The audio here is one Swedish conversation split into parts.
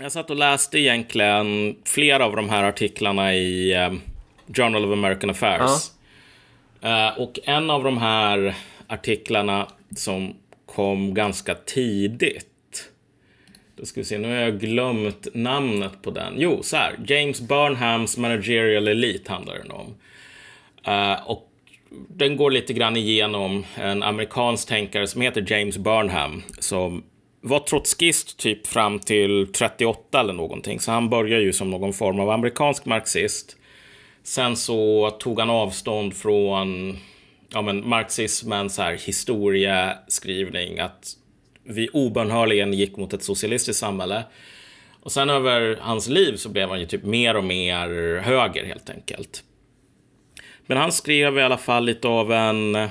Jag satt och läste egentligen flera av de här artiklarna i eh, Journal of American Affairs. Eh, och en av de här artiklarna som kom ganska tidigt. Då ska vi se, nu har jag glömt namnet på den. Jo, så här. James Burnhams Managerial Elite handlar den om. Eh, och den går lite grann igenom en amerikansk tänkare som heter James Burnham. Som var trotskist typ fram till 38 eller någonting. Så han började ju som någon form av amerikansk marxist. Sen så tog han avstånd från ja, men marxismens här historieskrivning. Att vi obönhörligen gick mot ett socialistiskt samhälle. Och sen över hans liv så blev han ju typ mer och mer höger helt enkelt. Men han skrev i alla fall lite av en,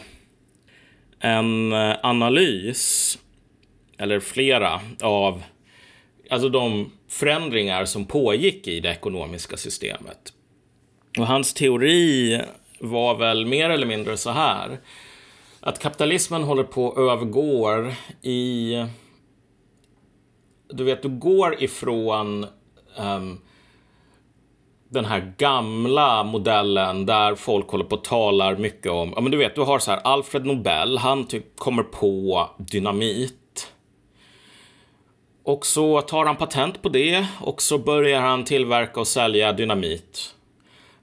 en analys, eller flera, av alltså de förändringar som pågick i det ekonomiska systemet. Och hans teori var väl mer eller mindre så här. Att kapitalismen håller på att övergå i... Du vet, du går ifrån um, den här gamla modellen där folk håller på och talar mycket om, ja men du vet, du har så här Alfred Nobel, han typ kommer på dynamit. Och så tar han patent på det och så börjar han tillverka och sälja dynamit.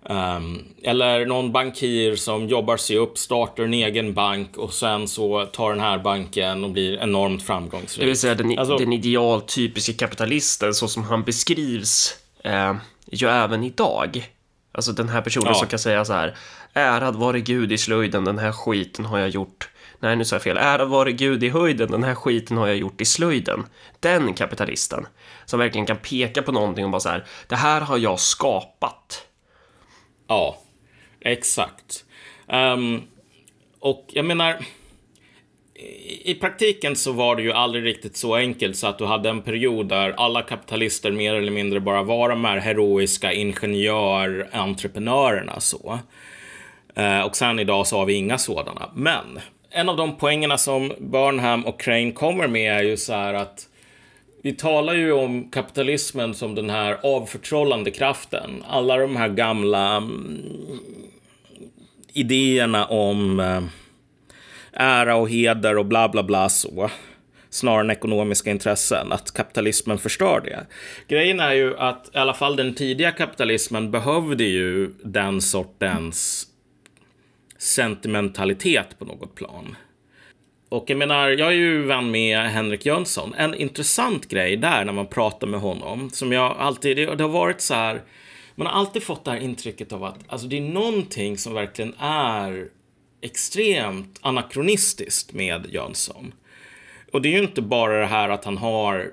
Um, eller någon bankir som jobbar sig upp, startar en egen bank och sen så tar den här banken och blir enormt framgångsrik. Det vill säga den, alltså, den idealtypiska kapitalisten så som han beskrivs eh, ju även idag. Alltså den här personen ja. som kan säga så här. Ärad vare Gud i slöjden, den här skiten har jag gjort. Nej, nu sa jag fel. Ära vare Gud i höjden, den här skiten har jag gjort i slöjden. Den kapitalisten som verkligen kan peka på någonting och bara så här. Det här har jag skapat. Ja, exakt. Um, och jag menar i praktiken så var det ju aldrig riktigt så enkelt så att du hade en period där alla kapitalister mer eller mindre bara var de här heroiska ingenjör-entreprenörerna så. Ehm, och sen idag så har vi inga sådana. Men en av de poängerna som Burnham och Crane kommer med är ju så här att vi talar ju om kapitalismen som den här avförtrollande kraften. Alla de här gamla mm, idéerna om eh, ära och heder och bla bla bla så. Snarare än ekonomiska intressen, att kapitalismen förstör det. Grejen är ju att i alla fall den tidiga kapitalismen behövde ju den sortens sentimentalitet på något plan. Och jag menar, jag är ju vän med Henrik Jönsson. En intressant grej där när man pratar med honom, som jag alltid, det har varit så här, man har alltid fått det här intrycket av att alltså, det är någonting som verkligen är extremt anakronistiskt med Jönsson. Och det är ju inte bara det här att han har,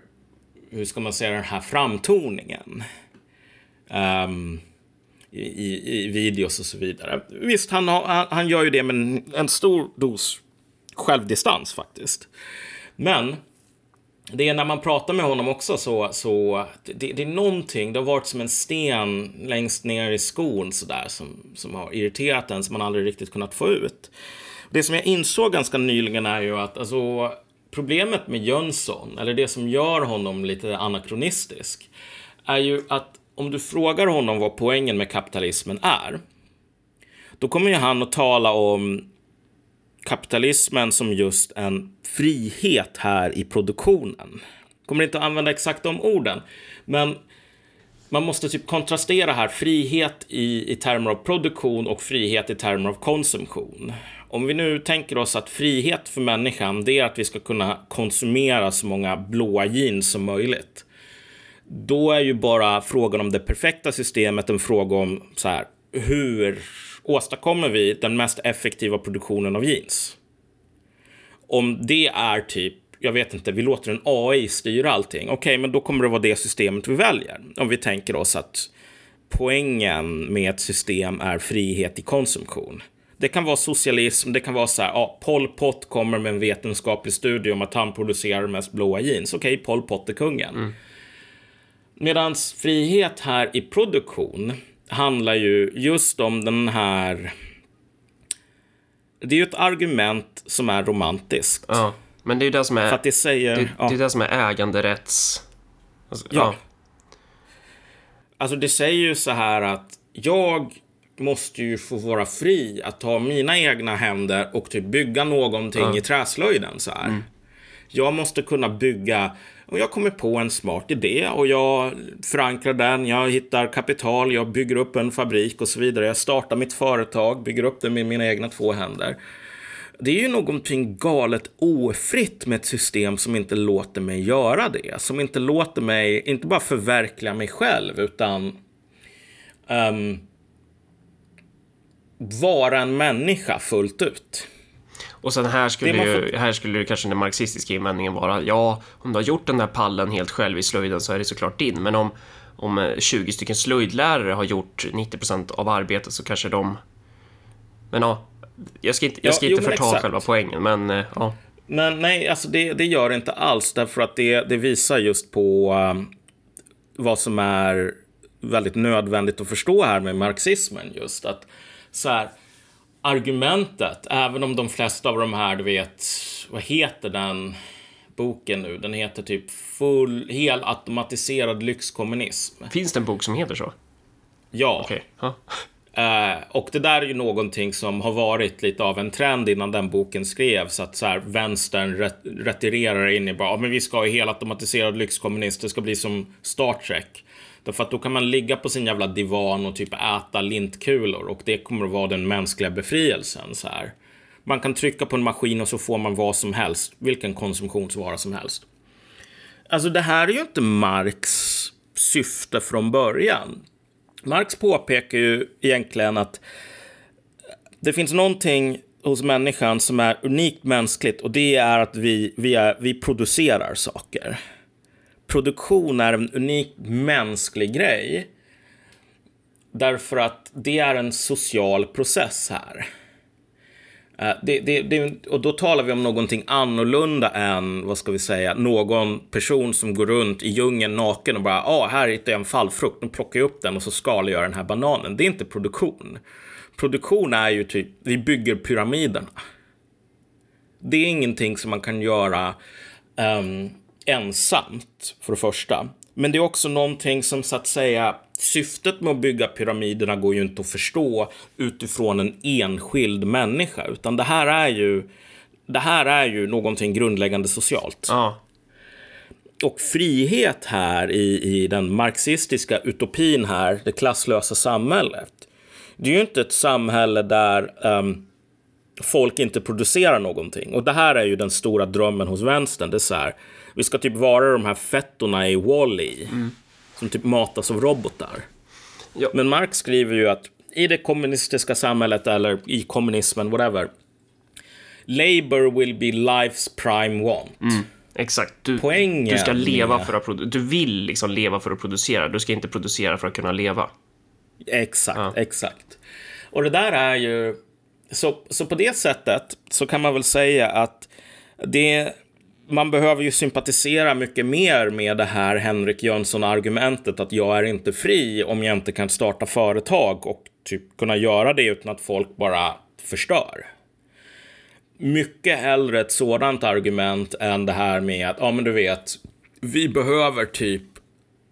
hur ska man säga, den här framtoningen. Um, i, i, videos och så vidare. Visst, han, har, han gör ju det med en, en stor dos självdistans faktiskt. Men det är när man pratar med honom också så, så det, det är någonting, det har varit som en sten längst ner i skon sådär som, som har irriterat en som man aldrig riktigt kunnat få ut. Det som jag insåg ganska nyligen är ju att alltså, problemet med Jönsson, eller det som gör honom lite anakronistisk, är ju att om du frågar honom vad poängen med kapitalismen är, då kommer ju han att tala om kapitalismen som just en frihet här i produktionen. Kommer inte att använda exakt de orden, men man måste typ kontrastera här frihet i, i termer av produktion och frihet i termer av konsumtion. Om vi nu tänker oss att frihet för människan, det är att vi ska kunna konsumera så många blåa jeans som möjligt. Då är ju bara frågan om det perfekta systemet en fråga om så här, hur åstadkommer vi den mest effektiva produktionen av jeans? Om det är typ, jag vet inte, vi låter en AI styra allting. Okej, okay, men då kommer det vara det systemet vi väljer. Om vi tänker oss att poängen med ett system är frihet i konsumtion. Det kan vara socialism, det kan vara så här, ja, Pol Pot kommer med en vetenskaplig studie om att han producerar mest blåa jeans. Okej, okay, Pol Pot är kungen. Mm. Medan frihet här i produktion handlar ju just om den här... Det är ju ett argument som är romantiskt. Ja, men det är ju det som är... För att det säger... Det, ja. det är det som är äganderätts... Alltså, ja. ja. alltså det säger ju så här att jag måste ju få vara fri att ta mina egna händer och typ bygga någonting mm. i träslöjden så här. Mm. Jag måste kunna bygga och jag kommer på en smart idé och jag förankrar den, jag hittar kapital, jag bygger upp en fabrik och så vidare. Jag startar mitt företag, bygger upp det med mina egna två händer. Det är ju någonting galet ofritt med ett system som inte låter mig göra det. Som inte låter mig, inte bara förverkliga mig själv, utan um, vara en människa fullt ut. Och sen här skulle, ju, här skulle ju kanske den marxistiska invändningen vara, ja, om du har gjort den där pallen helt själv i slöjden så är det såklart din, men om, om 20 stycken slöjdlärare har gjort 90% av arbetet så kanske de... Men ja, jag ska inte, jag ska ja, inte jo, förta exakt. själva poängen, men eh, ja. Men nej, alltså det, det gör det inte alls, därför att det, det visar just på um, vad som är väldigt nödvändigt att förstå här med marxismen just att så här, argumentet, även om de flesta av de här, du vet, vad heter den boken nu? Den heter typ full, helautomatiserad lyxkommunism. Finns det en bok som heter så? Ja. Okay. Huh. Uh, och det där är ju någonting som har varit lite av en trend innan den boken skrevs. Att så här, vänstern ret retirerar in i bara, men vi ska ha helautomatiserad lyxkommunist, det ska bli som Star Trek. Därför att då kan man ligga på sin jävla divan och typ äta lintkulor och det kommer att vara den mänskliga befrielsen. Så här. Man kan trycka på en maskin och så får man vad som helst, vilken konsumtionsvara som helst. Alltså det här är ju inte Marx syfte från början. Marx påpekar ju egentligen att det finns någonting hos människan som är unikt mänskligt och det är att vi, vi, är, vi producerar saker produktion är en unik mänsklig grej. Därför att det är en social process här. Eh, det, det, det, och då talar vi om någonting annorlunda än, vad ska vi säga, någon person som går runt i djungeln naken och bara, ja, ah, här hittar jag en fallfrukt, nu plockar jag upp den och så skalar jag den här bananen. Det är inte produktion. Produktion är ju typ, vi bygger pyramiderna. Det är ingenting som man kan göra um, ensamt, för det första. Men det är också någonting som så att säga, syftet med att bygga pyramiderna går ju inte att förstå utifrån en enskild människa, utan det här är ju, det här är ju någonting grundläggande socialt. Ja. Och frihet här i, i den marxistiska utopin här, det klasslösa samhället. Det är ju inte ett samhälle där um, folk inte producerar någonting. Och det här är ju den stora drömmen hos vänstern. Det är så här, vi ska typ vara de här fettorna i Wall-E. Mm. Som typ matas av robotar. Ja. Men Marx skriver ju att i det kommunistiska samhället eller i kommunismen, whatever. Labor will be life's prime want. Mm. Exakt. Du, Poängen du ska leva med... för att Du vill liksom leva för att producera. Du ska inte producera för att kunna leva. Exakt, ja. exakt. Och det där är ju... Så, så på det sättet så kan man väl säga att det man behöver ju sympatisera mycket mer med det här Henrik Jönsson-argumentet att jag är inte fri om jag inte kan starta företag och typ kunna göra det utan att folk bara förstör. Mycket hellre ett sådant argument än det här med att, ja men du vet, vi behöver typ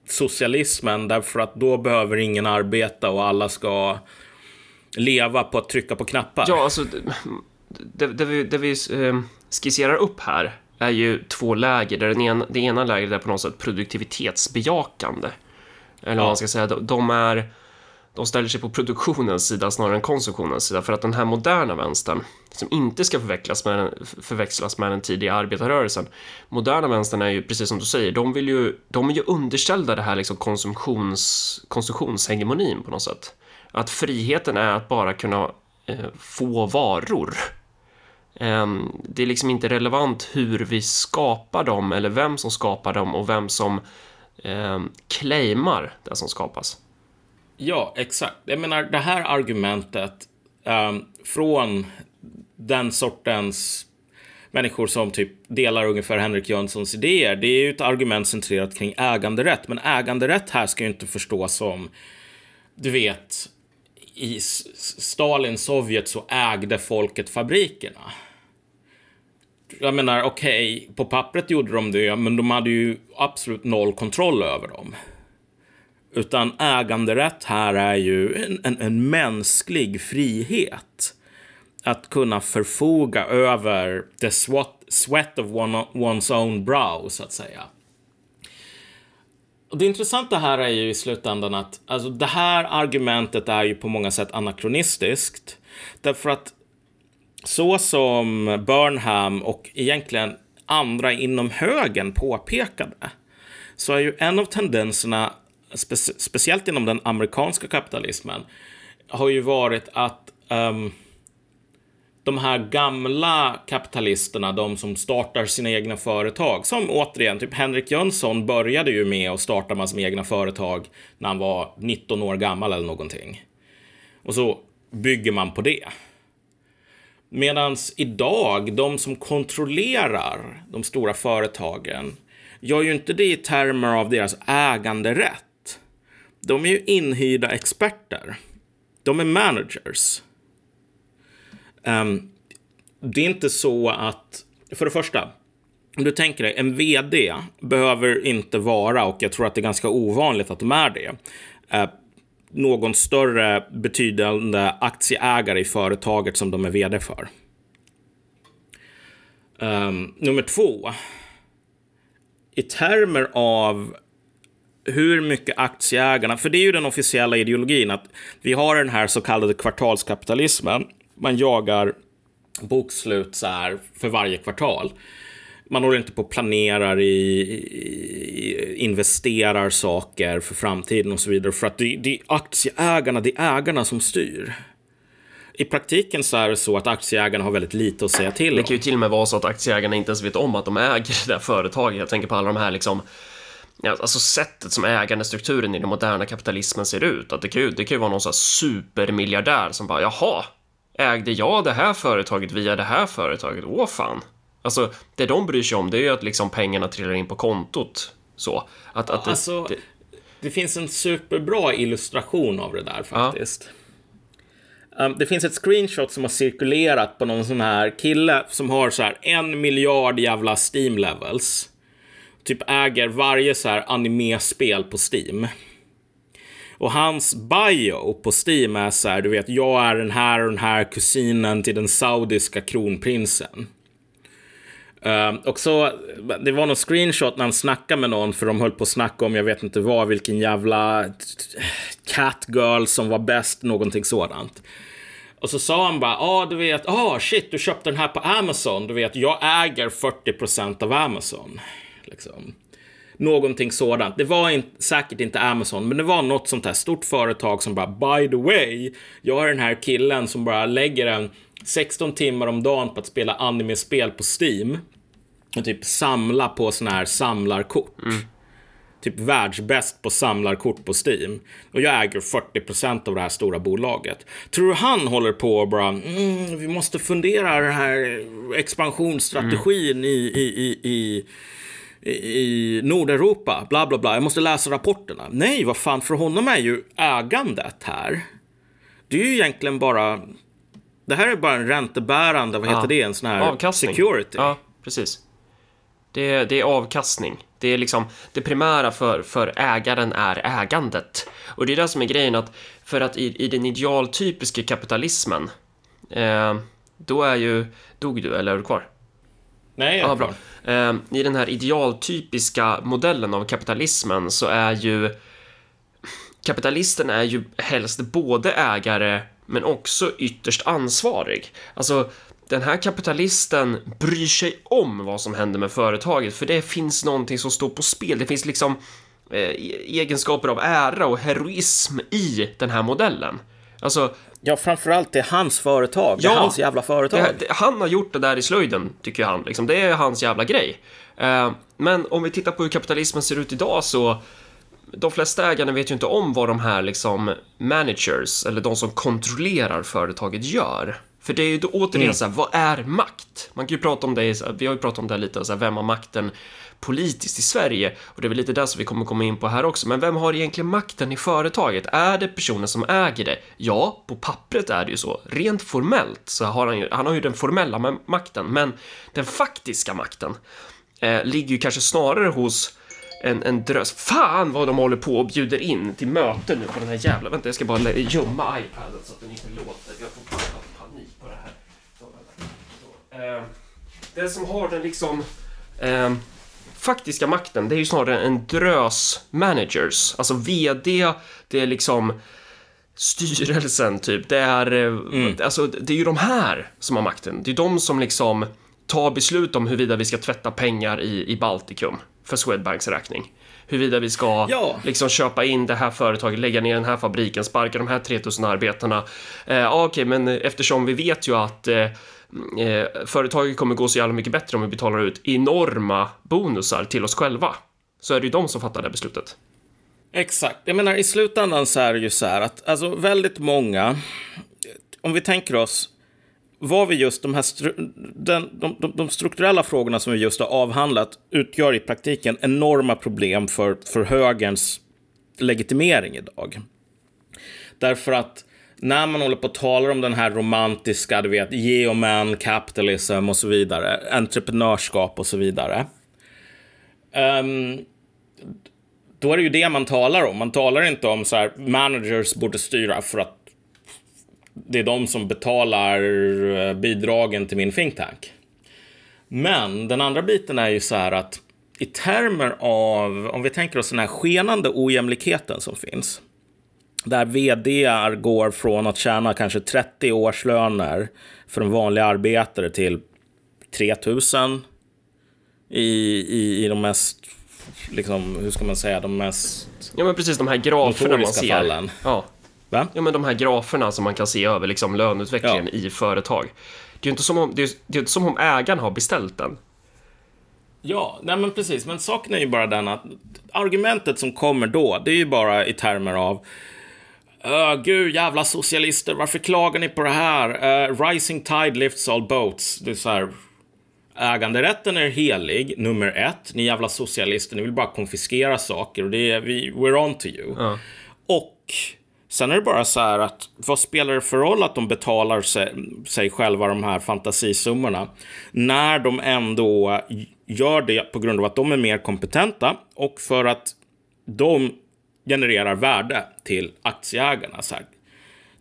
socialismen därför att då behöver ingen arbeta och alla ska leva på att trycka på knappar. Ja, alltså det, det, vi, det vi eh, skisserar upp här är ju två läger. Där den ena, det ena lägret är på något sätt produktivitetsbejakande. Eller vad man ska säga. De, är, de ställer sig på produktionens sida snarare än konsumtionens sida. För att den här moderna vänstern, som inte ska förväxlas med den, förväxlas med den tidiga arbetarrörelsen. Moderna vänstern är ju, precis som du säger, de, vill ju, de är ju underställda det här liksom konsumtions, konsumtionshegemonin på något sätt. Att friheten är att bara kunna eh, få varor Ehm, det är liksom inte relevant hur vi skapar dem eller vem som skapar dem och vem som eh, claimar det som skapas. Ja, exakt. Jag menar, det här argumentet eh, från den sortens människor som typ delar ungefär Henrik Jönssons idéer. Det är ju ett argument centrerat kring äganderätt, men äganderätt här ska ju inte förstås som, du vet, i Stalins Sovjet så ägde folket fabrikerna jag menar, okej, okay, på pappret gjorde de det, men de hade ju absolut noll kontroll över dem. Utan äganderätt här är ju en, en, en mänsklig frihet. Att kunna förfoga över the sweat, sweat of one, one's own brow, så att säga. Och det intressanta här är ju i slutändan att alltså, det här argumentet är ju på många sätt anakronistiskt. Därför att så som Burnham och egentligen andra inom högen påpekade så är ju en av tendenserna, spe speciellt inom den amerikanska kapitalismen, har ju varit att um, de här gamla kapitalisterna, de som startar sina egna företag, som återigen, typ Henrik Jönsson började ju med att starta massor med egna företag när han var 19 år gammal eller någonting. Och så bygger man på det. Medan idag, de som kontrollerar de stora företagen gör ju inte det i termer av deras äganderätt. De är ju inhyrda experter. De är managers. Um, det är inte så att, för det första, om du tänker dig, en vd behöver inte vara, och jag tror att det är ganska ovanligt att de är det, uh, någon större betydande aktieägare i företaget som de är vd för. Um, nummer två. I termer av hur mycket aktieägarna, för det är ju den officiella ideologin att vi har den här så kallade kvartalskapitalismen. Man jagar bokslut så här för varje kvartal man håller inte på och planerar i, i, investerar saker för framtiden och så vidare. För att det, det är aktieägarna, det är ägarna som styr. I praktiken så är det så att aktieägarna har väldigt lite att säga till om. Det kan ju till och med vara så att aktieägarna inte ens vet om att de äger det där företaget. Jag tänker på alla de här liksom alltså sättet som ägandestrukturen i den moderna kapitalismen ser ut. Att det kan ju, det kan ju vara någon sån här supermiljardär som bara jaha, ägde jag det här företaget via det här företaget? Åh fan, Alltså, det de bryr sig om det är ju att liksom pengarna trillar in på kontot. Så. Att, att det, alltså, det, det finns en superbra illustration av det där faktiskt. Ja. Um, det finns ett screenshot som har cirkulerat på någon sån här kille som har så här en miljard jävla Steam levels. Typ äger varje så här anime-spel på Steam. Och hans bio på Steam är så här, du vet, jag är den här och den här kusinen till den saudiska kronprinsen. Uh, och så, det var någon screenshot när han snackade med någon, för de höll på att snacka om, jag vet inte vad, vilken jävla catgirl som var bäst, någonting sådant. Och så sa han bara, ja ah, du vet, ja shit du köpte den här på Amazon, du vet jag äger 40% av Amazon. Liksom. Någonting sådant. Det var in, säkert inte Amazon, men det var något sånt här stort företag som bara, by the way, jag har den här killen som bara lägger en 16 timmar om dagen på att spela anime-spel på Steam. Och typ samla på såna här samlarkort. Mm. Typ världsbäst på samlarkort på Steam. Och jag äger 40% av det här stora bolaget. Tror du han håller på och bara, mm, vi måste fundera den här expansionsstrategin mm. i, i, i, i, i Nordeuropa, bla bla bla. Jag måste läsa rapporterna. Nej, vad fan, för honom är ju ägandet här. Det är ju egentligen bara det här är bara en räntebärande, vad heter ja. det, en sån här avkastning. security. Ja, precis. Det, det är avkastning. Det är liksom det primära för, för ägaren är ägandet. Och det är det som är grejen att för att i, i den idealtypiska kapitalismen eh, då är ju, dog du eller är du kvar? Nej, ah, bra. Eh, I den här idealtypiska modellen av kapitalismen så är ju kapitalisten är ju helst både ägare men också ytterst ansvarig. Alltså, den här kapitalisten bryr sig om vad som händer med företaget, för det finns någonting som står på spel. Det finns liksom eh, egenskaper av ära och heroism i den här modellen. Alltså, ja, framförallt det är hans företag. Ja, det är hans jävla företag. Det, det, han har gjort det där i slöjden, tycker han. Liksom, det är hans jävla grej. Eh, men om vi tittar på hur kapitalismen ser ut idag så de flesta ägarna vet ju inte om vad de här liksom managers, eller de som kontrollerar företaget gör. För det är ju då återigen mm. så här, vad är makt? Man kan ju prata om det, vi har ju pratat om det lite, så här, vem har makten politiskt i Sverige? Och det är väl lite det som vi kommer komma in på här också, men vem har egentligen makten i företaget? Är det personen som äger det? Ja, på pappret är det ju så. Rent formellt så har han ju, han har ju den formella makten, men den faktiska makten eh, ligger ju kanske snarare hos en, en drös. Fan vad de håller på och bjuder in till möte nu på den här jävla... Vänta, jag ska bara gömma iPaden så att den inte låter. Jag får panik på det här. Så, så. Eh, den som har den liksom eh, faktiska makten, det är ju snarare en drös managers. Alltså VD, det är liksom styrelsen typ. Det är, eh, mm. alltså, det är ju de här som har makten. Det är de som liksom tar beslut om huruvida vi ska tvätta pengar i, i Baltikum för Swedbanks räkning. Huruvida vi ska ja. liksom köpa in det här företaget, lägga ner den här fabriken, sparka de här 3000 arbetarna. Eh, Okej, okay, men eftersom vi vet ju att eh, eh, företaget kommer gå så jävla mycket bättre om vi betalar ut enorma bonusar till oss själva. Så är det ju de som fattar det beslutet. Exakt. Jag menar, i slutändan så är det ju så här att alltså väldigt många, om vi tänker oss vad vi just de här den, de, de, de, strukturella frågorna som vi just har avhandlat utgör i praktiken enorma problem för, för högerns legitimering idag. Därför att när man håller på och talar om den här romantiska, du vet, geoman, capitalism och så vidare, entreprenörskap och så vidare. Um, då är det ju det man talar om. Man talar inte om så här, managers borde styra för att det är de som betalar eh, bidragen till min think tank. Men den andra biten är ju så här att i termer av, om vi tänker oss den här skenande ojämlikheten som finns, där vd går från att tjäna kanske 30 årslöner för en vanlig arbetare till 3000 i, i, i de mest, liksom, hur ska man säga, de mest... Ja men precis, de här graferna man ser. Fallen. Ja. Va? Ja men de här graferna som man kan se över liksom löneutvecklingen ja. i företag. Det är ju inte som om, det är, det är inte som om ägaren har beställt den. Ja, nej men precis. Men saken är ju bara den att argumentet som kommer då, det är ju bara i termer av Uh, gud, jävla socialister, varför klagar ni på det här? Uh, rising tide lifts all boats. Det är så här, äganderätten är helig, nummer ett. Ni jävla socialister, ni vill bara konfiskera saker och det är, vi, we're on to you. Uh. Och sen är det bara så här att vad spelar det för roll att de betalar sig, sig själva de här fantasisummorna när de ändå gör det på grund av att de är mer kompetenta och för att de genererar värde till aktieägarna. Så här.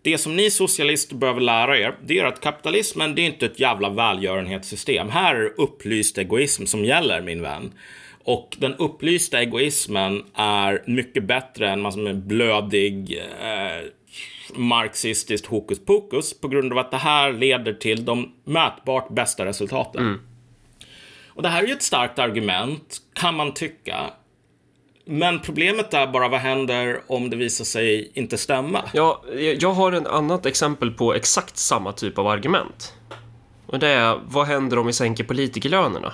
Det som ni socialister behöver lära er, det är att kapitalismen, det är inte ett jävla välgörenhetssystem. Här är det upplyst egoism som gäller, min vän. Och den upplysta egoismen är mycket bättre än massor med blödig eh, marxistiskt hokus pokus på grund av att det här leder till de mätbart bästa resultaten. Mm. Och det här är ju ett starkt argument, kan man tycka. Men problemet är bara vad händer om det visar sig inte stämma? Ja, jag har ett annat exempel på exakt samma typ av argument. Och det är, vad händer om vi sänker politikerlönerna?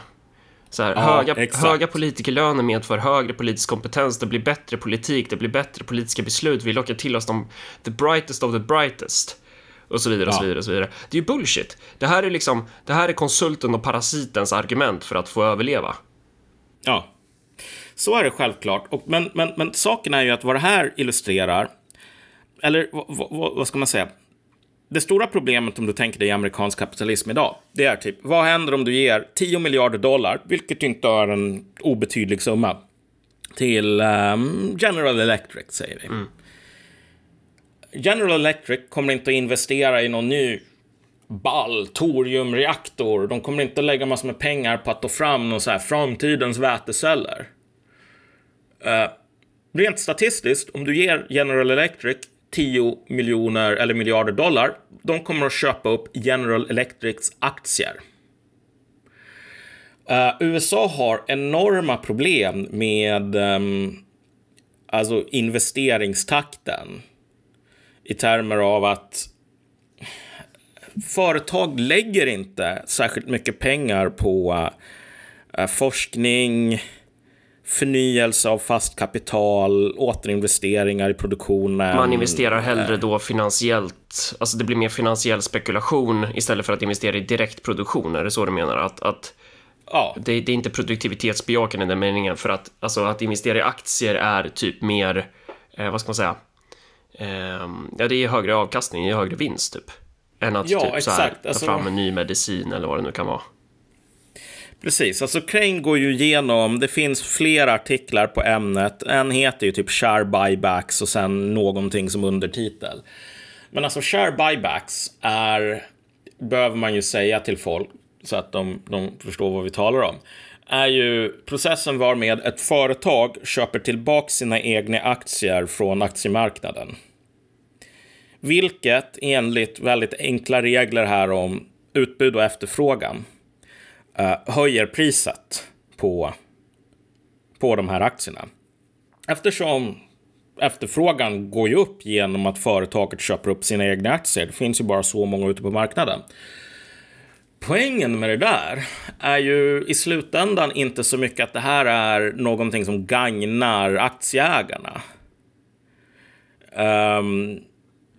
Så här, ja, höga, höga politikerlöner medför högre politisk kompetens, det blir bättre politik, det blir bättre politiska beslut, vi lockar till oss de the brightest of the brightest. Och så vidare och så vidare och så vidare. Det är ju bullshit. Det här är liksom, det här är konsulten och parasitens argument för att få överleva. Ja, så är det självklart. Och, men, men, men saken är ju att vad det här illustrerar, eller vad, vad, vad ska man säga? Det stora problemet om du tänker dig amerikansk kapitalism idag, det är typ, vad händer om du ger 10 miljarder dollar, vilket inte är en obetydlig summa, till um, General Electric, säger vi. Mm. General Electric kommer inte att investera i någon ny ball toriumreaktor. De kommer inte att lägga massor med pengar på att ta fram någon så här framtidens väteceller. Eh, rent statistiskt, om du ger General Electric 10 miljoner eller miljarder dollar, de kommer att köpa upp General Electrics aktier. Uh, USA har enorma problem med um, alltså investeringstakten i termer av att företag lägger inte särskilt mycket pengar på uh, forskning, förnyelse av fast kapital, återinvesteringar i produktionen. Man investerar hellre då finansiellt, alltså det blir mer finansiell spekulation istället för att investera i direkt produktion, är det så du menar? Att, att ja. det, det är inte produktivitetsbejakande i den meningen, för att, alltså, att investera i aktier är typ mer, eh, vad ska man säga, eh, ja det är högre avkastning, det är högre vinst typ. Än att ja, typ så här, ta alltså- fram en ny medicin eller vad det nu kan vara. Precis, alltså Crane går ju igenom, det finns flera artiklar på ämnet. En heter ju typ share buybacks och sen någonting som undertitel. Men alltså share buybacks är, behöver man ju säga till folk så att de, de förstår vad vi talar om, är ju processen varmed ett företag köper tillbaka sina egna aktier från aktiemarknaden. Vilket enligt väldigt enkla regler här om utbud och efterfrågan Eh, höjer priset på, på de här aktierna. Eftersom efterfrågan går ju upp genom att företaget köper upp sina egna aktier. Det finns ju bara så många ute på marknaden. Poängen med det där är ju i slutändan inte så mycket att det här är någonting som gagnar aktieägarna. Um,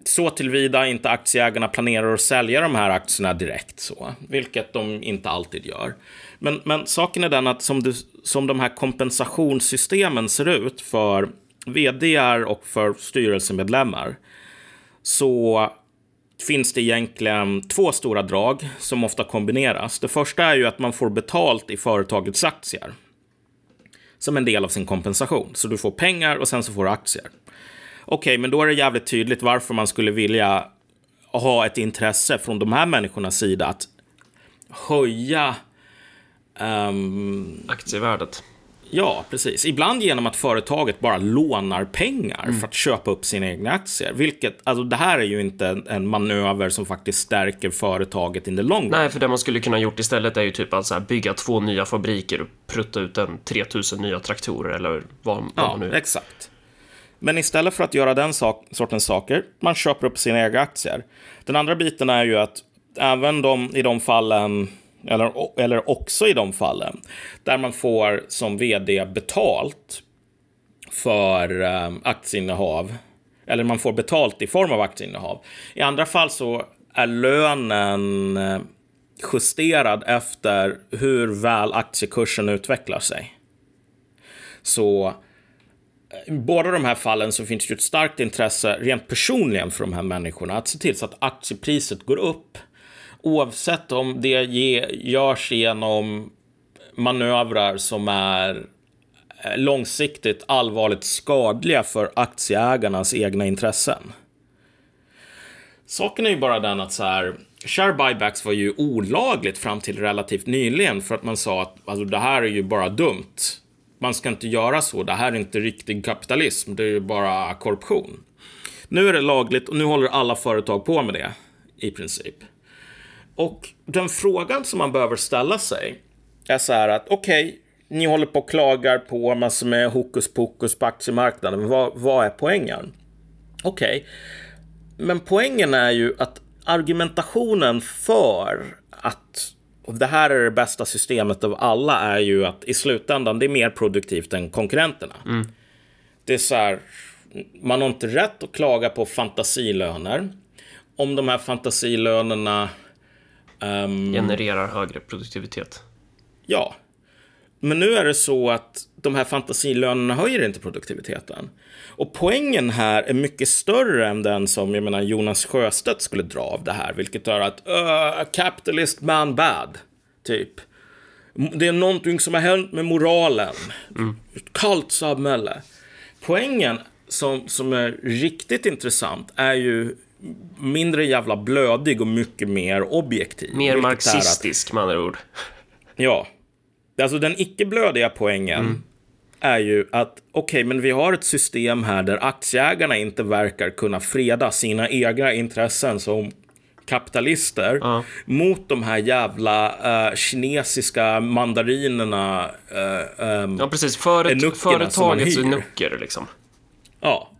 så tillvida inte aktieägarna planerar att sälja de här aktierna direkt så, vilket de inte alltid gör. Men, men saken är den att som, du, som de här kompensationssystemen ser ut för vd och för styrelsemedlemmar så finns det egentligen två stora drag som ofta kombineras. Det första är ju att man får betalt i företagets aktier som en del av sin kompensation. Så du får pengar och sen så får du aktier. Okej, men då är det jävligt tydligt varför man skulle vilja ha ett intresse från de här människornas sida att höja um, aktievärdet. Ja, precis. Ibland genom att företaget bara lånar pengar mm. för att köpa upp sina egna aktier. Vilket, alltså det här är ju inte en manöver som faktiskt stärker företaget in the long run. Nej, för det man skulle kunna gjort istället är ju typ att så bygga två nya fabriker och prutta ut en 3000 nya traktorer eller vad, vad ja, nu... exakt. Men istället för att göra den sak, sortens saker, man köper upp sina egna aktier. Den andra biten är ju att även de, i de fallen eller, eller också i de fallen där man får som vd betalt för eh, aktieinnehav. Eller man får betalt i form av aktieinnehav. I andra fall så är lönen eh, justerad efter hur väl aktiekursen utvecklar sig. Så i båda de här fallen så finns det ett starkt intresse rent personligen för de här människorna att se till så att aktiepriset går upp oavsett om det ge, görs genom manövrar som är eh, långsiktigt allvarligt skadliga för aktieägarnas egna intressen. Saken är ju bara den att så här, share buybacks var ju olagligt fram till relativt nyligen för att man sa att alltså, det här är ju bara dumt. Man ska inte göra så. Det här är inte riktig kapitalism. Det är ju bara korruption. Nu är det lagligt och nu håller alla företag på med det i princip. Och den frågan som man behöver ställa sig är så här att okej, okay, ni håller på och klagar på massor med hokus pokus på aktiemarknaden. Men vad, vad är poängen? Okej, okay. men poängen är ju att argumentationen för att och det här är det bästa systemet av alla är ju att i slutändan det är mer produktivt än konkurrenterna. Mm. Det är så här, man har inte rätt att klaga på fantasilöner. Om de här fantasilönerna Um, Genererar högre produktivitet. Ja. Men nu är det så att de här fantasilönerna höjer inte produktiviteten. Och poängen här är mycket större än den som jag menar, Jonas Sjöstedt skulle dra av det här, vilket är att uh, capitalist man bad, typ. Det är någonting som har hänt med moralen. Mm. Ett kallt samhälle. Poängen som, som är riktigt intressant är ju mindre jävla blödig och mycket mer objektiv. Mer marxistisk att, med andra ord. Ja. Alltså den icke-blödiga poängen mm. Är ju att okej, okay, men vi har ett system här där aktieägarna inte verkar kunna freda sina egna intressen som kapitalister uh. mot de här jävla uh, kinesiska mandarinerna. Uh, um, ja, precis. Föret företagets nucker liksom. Ja.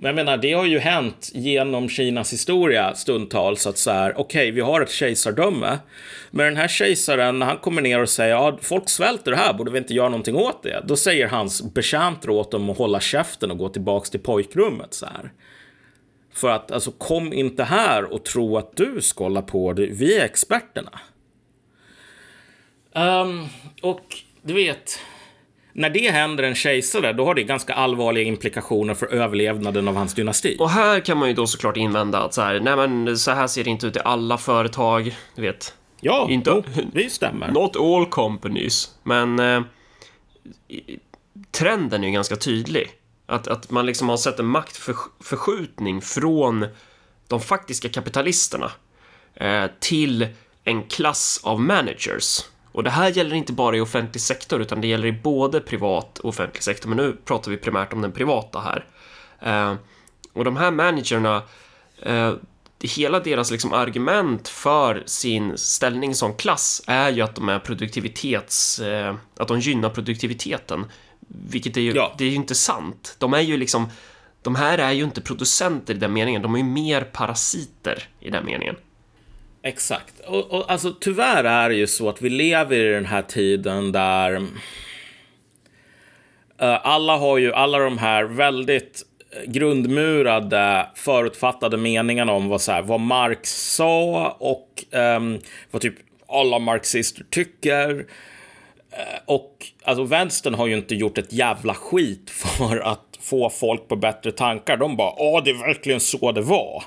Men jag menar, det har ju hänt genom Kinas historia stundtals att så här, okej, okay, vi har ett kejsardöme. Men den här kejsaren, när han kommer ner och säger, ja, folk svälter här, borde vi inte göra någonting åt det? Då säger hans betjänter åt dem att hålla käften och gå tillbaks till pojkrummet så här. För att, alltså, kom inte här och tro att du ska hålla på, vi är experterna. Um, och du vet, när det händer en kejsare, då har det ganska allvarliga implikationer för överlevnaden av hans dynasti. Och här kan man ju då såklart invända att så här, nej men så här ser det inte ut i alla företag. Du vet, Ja, Inte- jo, det stämmer. Not all companies, men eh, trenden är ju ganska tydlig. Att, att man liksom har sett en maktförskjutning från de faktiska kapitalisterna eh, till en klass av managers. Och det här gäller inte bara i offentlig sektor, utan det gäller i både privat och offentlig sektor. Men nu pratar vi primärt om den privata här. Eh, och de här managerna, eh, hela deras liksom argument för sin ställning som klass är ju att de är produktivitets... Eh, att de gynnar produktiviteten. Vilket är ju, Ja. det är ju inte sant. De är ju liksom... De här är ju inte producenter i den meningen, de är ju mer parasiter i den meningen. Exakt. Och, och alltså tyvärr är det ju så att vi lever i den här tiden där eh, alla har ju alla de här väldigt eh, grundmurade förutfattade meningarna om vad, så här, vad Marx sa och um, vad typ alla marxister tycker. Eh, och alltså vänstern har ju inte gjort ett jävla skit för att få folk på bättre tankar. De bara, ja det är verkligen så det var.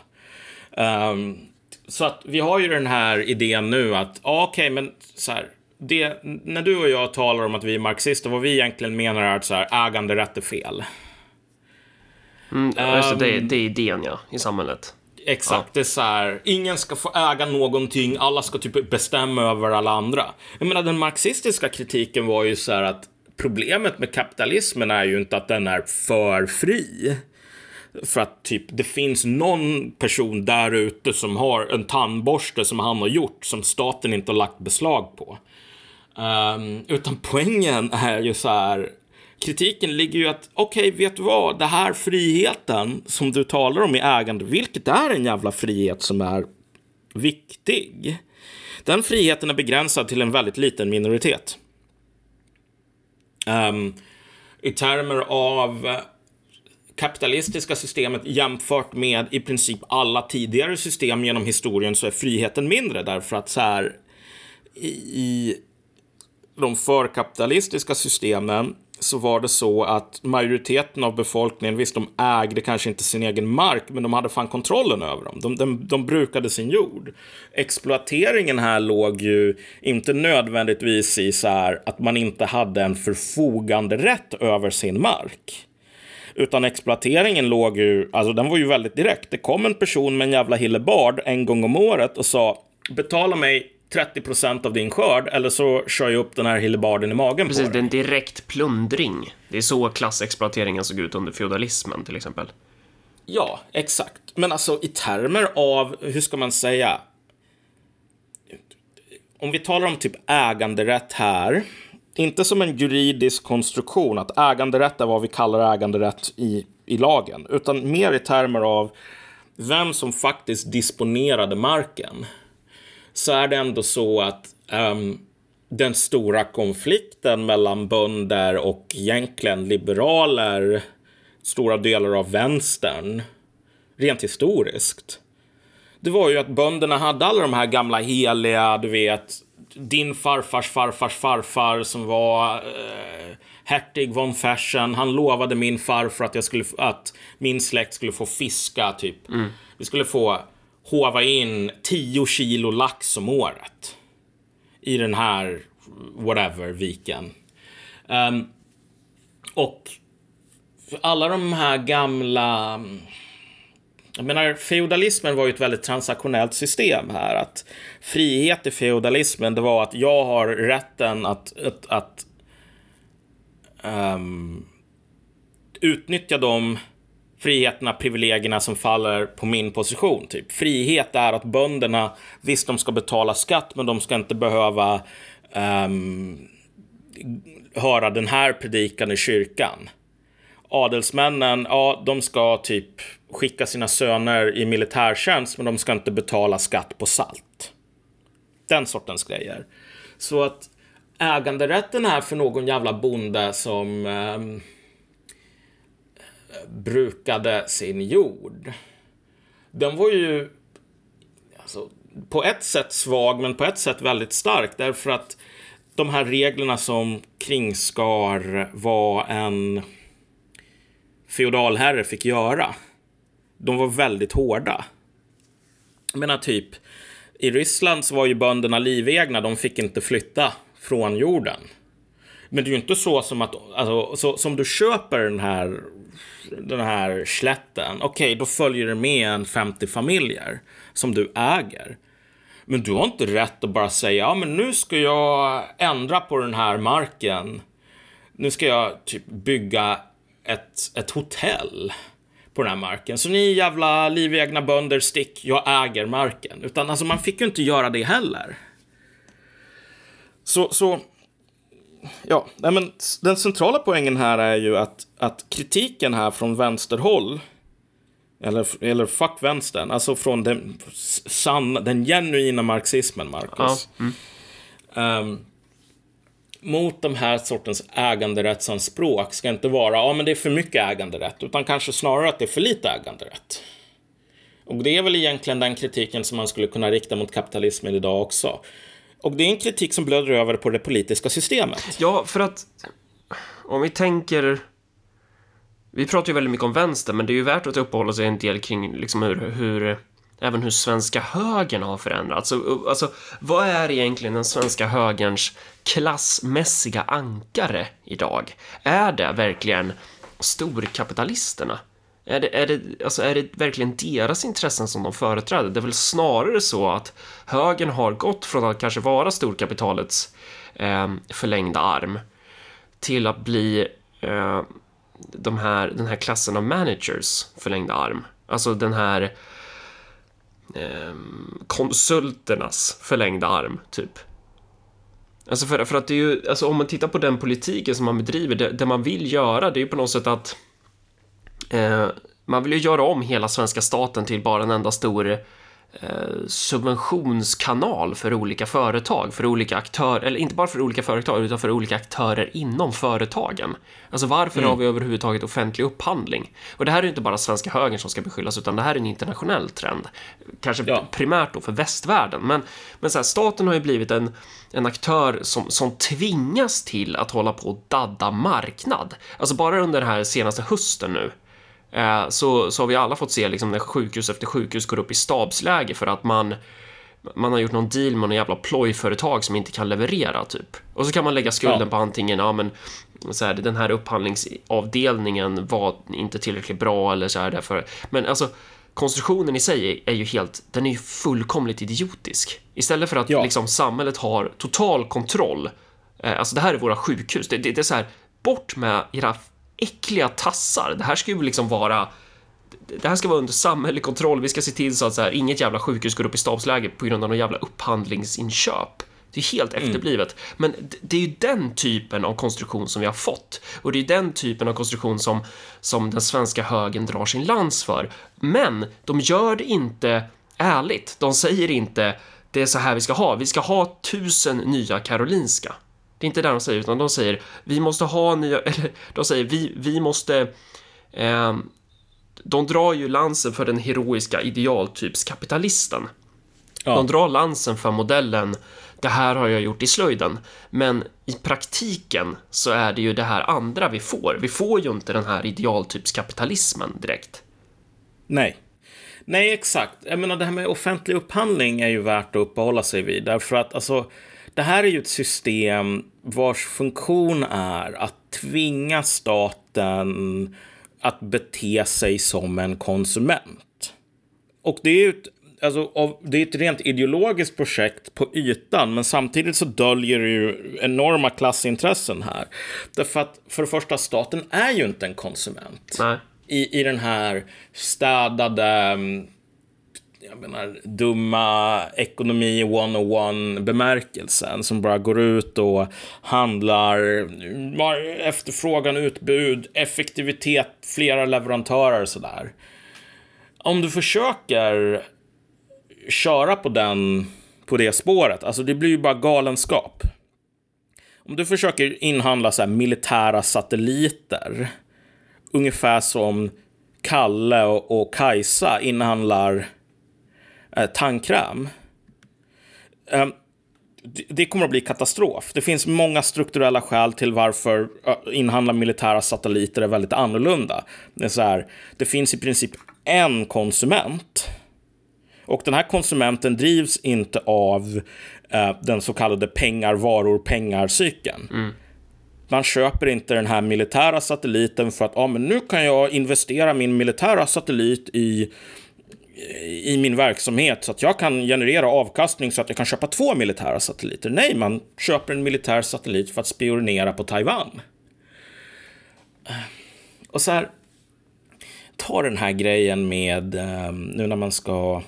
Um, så att vi har ju den här idén nu att, ja, okej, men så här, det, när du och jag talar om att vi är marxister, vad vi egentligen menar är att så här, äganderätt är fel. Mm, alltså, det, Ehm. det är idén, ja, i samhället. Exakt, det är så här, ingen ska få äga någonting, alla ska typ bestämma över alla andra. Jag menar, den marxistiska kritiken var ju så här att problemet med kapitalismen är ju inte att den är för fri. För att typ det finns någon person där ute som har en tandborste som han har gjort som staten inte har lagt beslag på. Um, utan poängen är ju så här. Kritiken ligger ju att okej, vet du vad? Det här friheten som du talar om i ägande, vilket är en jävla frihet som är viktig. Den friheten är begränsad till en väldigt liten minoritet. Um, I termer av kapitalistiska systemet jämfört med i princip alla tidigare system genom historien så är friheten mindre därför att så här i, de förkapitalistiska systemen så var det så att majoriteten av befolkningen, visst de ägde kanske inte sin egen mark, men de hade fan kontrollen över dem. De, de, de brukade sin jord. Exploateringen här låg ju inte nödvändigtvis i så här att man inte hade en förfogande rätt över sin mark. Utan exploateringen låg ju, alltså den var ju väldigt direkt. Det kom en person med en jävla hillebard en gång om året och sa betala mig 30% av din skörd eller så kör jag upp den här hillebarden i magen Precis, på det är dig. en direkt plundring. Det är så klassexploateringen såg ut under feudalismen, till exempel. Ja, exakt. Men alltså i termer av, hur ska man säga? Om vi talar om typ äganderätt här. Inte som en juridisk konstruktion, att äganderätt är vad vi kallar äganderätt i, i lagen. Utan mer i termer av vem som faktiskt disponerade marken. Så är det ändå så att um, den stora konflikten mellan bönder och egentligen liberaler, stora delar av vänstern, rent historiskt. Det var ju att bönderna hade alla de här gamla heliga, du vet, din farfars farfars farfar som var eh, hertig von Fersen. Han lovade min farfar att, jag skulle, att min släkt skulle få fiska, typ. Vi skulle få hova in 10 kilo lax om året. I den här, whatever, viken. Ehm, och alla de här gamla... Jag menar, feodalismen var ju ett väldigt transaktionellt system här. Att frihet i feodalismen det var att jag har rätten att, att, att um, utnyttja de friheterna, privilegierna som faller på min position. Typ. Frihet är att bönderna, visst de ska betala skatt, men de ska inte behöva um, höra den här predikan i kyrkan. Adelsmännen, ja, de ska typ skicka sina söner i militärtjänst, men de ska inte betala skatt på salt. Den sortens grejer. Så att äganderätten är för någon jävla bonde som eh, brukade sin jord. Den var ju alltså, på ett sätt svag, men på ett sätt väldigt stark. Därför att de här reglerna som kringskar var en feodalherre fick göra. De var väldigt hårda. Jag menar typ, i Ryssland så var ju bönderna livegna, de fick inte flytta från jorden. Men det är ju inte så som att, alltså, så, som du köper den här, den här slätten, okej, okay, då följer det med en 50 familjer som du äger. Men du har inte rätt att bara säga, ja men nu ska jag ändra på den här marken. Nu ska jag typ bygga ett, ett hotell på den här marken. Så ni jävla livegna bönder, stick, jag äger marken. Utan alltså man fick ju inte göra det heller. Så, så ja, nej men den centrala poängen här är ju att, att kritiken här från vänsterhåll eller, eller fuck vänstern, alltså från den, sann, den genuina marxismen, Marcus. Ja. Mm. Um, mot de här sortens äganderättsanspråk ska inte vara, ja men det är för mycket äganderätt, utan kanske snarare att det är för lite äganderätt. Och det är väl egentligen den kritiken som man skulle kunna rikta mot kapitalismen idag också. Och det är en kritik som blöder över på det politiska systemet. Ja, för att om vi tänker... Vi pratar ju väldigt mycket om vänster, men det är ju värt att uppehålla sig en del kring liksom hur, hur även hur svenska högern har förändrats. Alltså, alltså, vad är egentligen den svenska högerns klassmässiga ankare idag? Är det verkligen storkapitalisterna? Är det, är, det, alltså är det verkligen deras intressen som de företräder? Det är väl snarare så att högern har gått från att kanske vara storkapitalets eh, förlängda arm till att bli eh, de här, den här klassen av managers förlängda arm. Alltså den här eh, konsulternas förlängda arm, typ. Alltså för, för att det är ju, alltså om man tittar på den politiken som man bedriver, det, det man vill göra, det är ju på något sätt att eh, man vill ju göra om hela svenska staten till bara en enda stor Eh, subventionskanal för olika företag, för olika aktörer, eller inte bara för olika företag, utan för olika aktörer inom företagen. Alltså varför mm. har vi överhuvudtaget offentlig upphandling? Och det här är ju inte bara svenska högern som ska beskyllas, utan det här är en internationell trend. Kanske ja. primärt då för västvärlden, men, men så här, staten har ju blivit en, en aktör som, som tvingas till att hålla på och dadda marknad. Alltså bara under den här senaste hösten nu, Eh, så, så har vi alla fått se liksom när sjukhus efter sjukhus går upp i stabsläge för att man man har gjort någon deal med någon jävla plojföretag som inte kan leverera typ. Och så kan man lägga skulden ja. på antingen, ja men så här, den här upphandlingsavdelningen var inte tillräckligt bra eller så här därför. Men alltså konstruktionen i sig är ju helt, den är ju fullkomligt idiotisk. Istället för att ja. liksom samhället har total kontroll. Eh, alltså det här är våra sjukhus. Det, det, det är så här, bort med era äckliga tassar. Det här ska ju liksom vara det här ska vara under samhällelig kontroll. Vi ska se till så att så här, inget jävla sjukhus går upp i stabsläge på grund av någon jävla upphandlingsinköp. Det är helt mm. efterblivet. Men det är ju den typen av konstruktion som vi har fått. Och det är den typen av konstruktion som, som den svenska högen drar sin lans för. Men de gör det inte ärligt. De säger inte det är så här vi ska ha. Vi ska ha tusen nya Karolinska. Det är inte det de säger, utan de säger vi måste ha nya, eller de säger vi, vi måste eh, de drar ju lansen för den heroiska idealtypskapitalisten. Ja. De drar lansen för modellen det här har jag gjort i slöjden. Men i praktiken så är det ju det här andra vi får. Vi får ju inte den här idealtypskapitalismen direkt. Nej. Nej, exakt. Jag menar, det här med offentlig upphandling är ju värt att uppehålla sig vid. Därför att alltså, det här är ju ett system vars funktion är att tvinga staten att bete sig som en konsument. Och det är ju ett, alltså, det är ett rent ideologiskt projekt på ytan, men samtidigt så döljer det ju enorma klassintressen här. Därför att för det första, staten är ju inte en konsument. Nej. I, I den här städade jag menar, dumma ekonomi 101 bemärkelsen som bara går ut och handlar efterfrågan, utbud, effektivitet, flera leverantörer och sådär. Om du försöker köra på den på det spåret, alltså det blir ju bara galenskap. Om du försöker inhandla så militära satelliter, ungefär som Kalle och Kajsa inhandlar eh, tandkräm. Eh, det kommer att bli katastrof. Det finns många strukturella skäl till varför eh, inhandla militära satelliter är väldigt annorlunda. Det, är så här, det finns i princip en konsument. Och den här konsumenten drivs inte av eh, den så kallade pengar, varor, pengar-cykeln. Mm. Man köper inte den här militära satelliten för att ah, men nu kan jag investera min militära satellit i i min verksamhet så att jag kan generera avkastning så att jag kan köpa två militära satelliter. Nej, man köper en militär satellit för att spionera på Taiwan. Eh, och så här, ta den här grejen med ehm, nu när man ska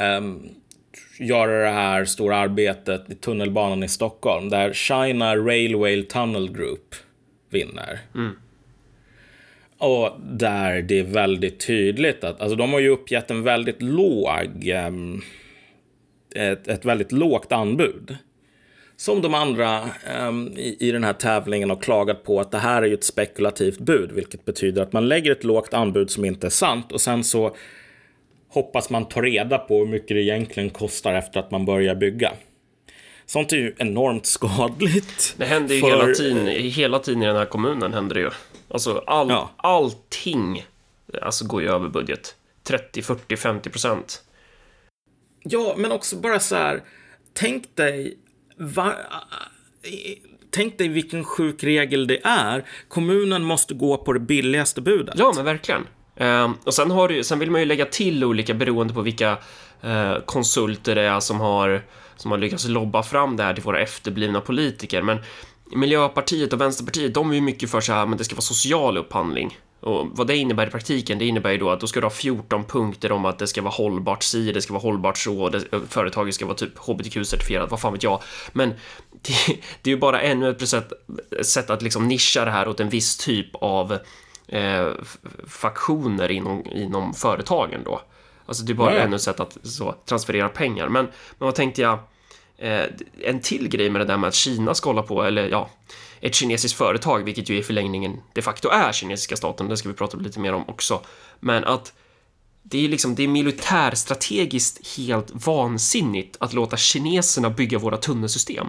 um, göra det här stora arbetet i tunnelbanan i Stockholm där China Railway Tunnel Group vinner. Mm. Och där det är väldigt tydligt att, alltså de har ju uppgett en väldigt låg, um, ett, ett väldigt lågt anbud. Som de andra um, i, i den här tävlingen har klagat på att det här är ju ett spekulativt bud, vilket betyder att man lägger ett lågt anbud som inte är sant och sen så hoppas man ta reda på hur mycket det egentligen kostar efter att man börjar bygga. Sånt är ju enormt skadligt. Det händer ju för... hela, tiden, hela tiden i den här kommunen. händer det ju. Alltså all, ja. allting alltså, går ju över budget. 30, 40, 50 procent. Ja, men också bara så här. Tänk dig. Va, tänk dig vilken sjuk regel det är. Kommunen måste gå på det billigaste budet. Ja, men verkligen. Uh, och sen, har du, sen vill man ju lägga till olika beroende på vilka uh, konsulter det är som har, som har lyckats lobba fram det här till våra efterblivna politiker. Men Miljöpartiet och Vänsterpartiet, de är ju mycket för så här, men det ska vara social upphandling. Och vad det innebär i praktiken, det innebär ju då att då ska du ha 14 punkter om att det ska vara hållbart si, det ska vara hållbart så, det, företaget ska vara typ hbtq-certifierat, vad fan vet jag. Men det, det är ju bara ännu ett sätt, sätt att liksom nischa det här åt en viss typ av eh, faktioner inom, inom företagen då. Alltså det är bara ännu ett sätt att så, transferera pengar. Men, men vad tänkte jag? Eh, en till grej med det där med att Kina ska hålla på, eller ja, ett kinesiskt företag, vilket ju i förlängningen de facto är kinesiska staten, det ska vi prata lite mer om också. Men att det är liksom, det är militärstrategiskt helt vansinnigt att låta kineserna bygga våra tunnelsystem.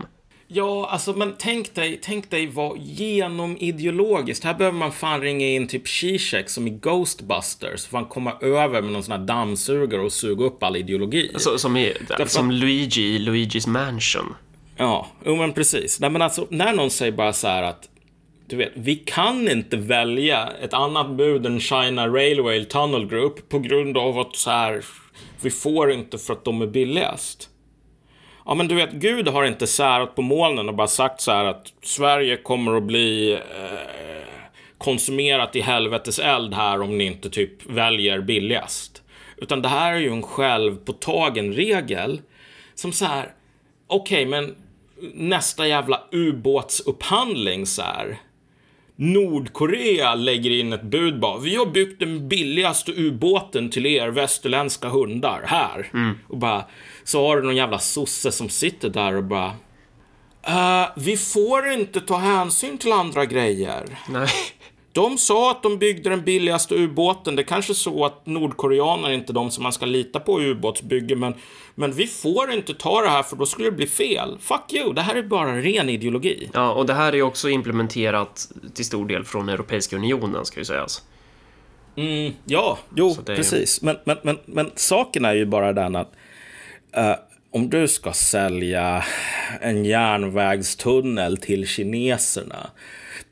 Ja, alltså men tänk dig, tänk dig vad genomideologiskt. Här behöver man fan ringa in typ Zizek som i Ghostbusters. För att komma över med någon sån här dammsugare och suga upp all ideologi. Så, som, är, Därför... som Luigi i Luigis Mansion. Ja, jo men precis. Nej men alltså, när någon säger bara så här att du vet, vi kan inte välja ett annat bud än China Railway Tunnel Group på grund av att så här, vi får inte för att de är billigast. Ja, men du vet, Gud har inte särat på molnen och bara sagt så här att Sverige kommer att bli eh, konsumerat i helvetes eld här om ni inte typ väljer billigast. Utan det här är ju en självpåtagen regel som så här, okej, okay, men nästa jävla ubåtsupphandling så här. Nordkorea lägger in ett bud bara. Vi har byggt den billigaste ubåten till er västerländska hundar här. Mm. Och bara, så har du någon jävla sosse som sitter där och bara uh, vi får inte ta hänsyn till andra grejer. Nej. De sa att de byggde den billigaste ubåten. Det är kanske så att nordkoreaner är inte de som man ska lita på i ubåtsbygge, men, men vi får inte ta det här för då skulle det bli fel. Fuck you, det här är bara ren ideologi. Ja, och det här är också implementerat till stor del från Europeiska unionen, ska ju sägas. Mm, ja, jo, precis. Men, men, men, men saken är ju bara den att Uh, om du ska sälja en järnvägstunnel till kineserna.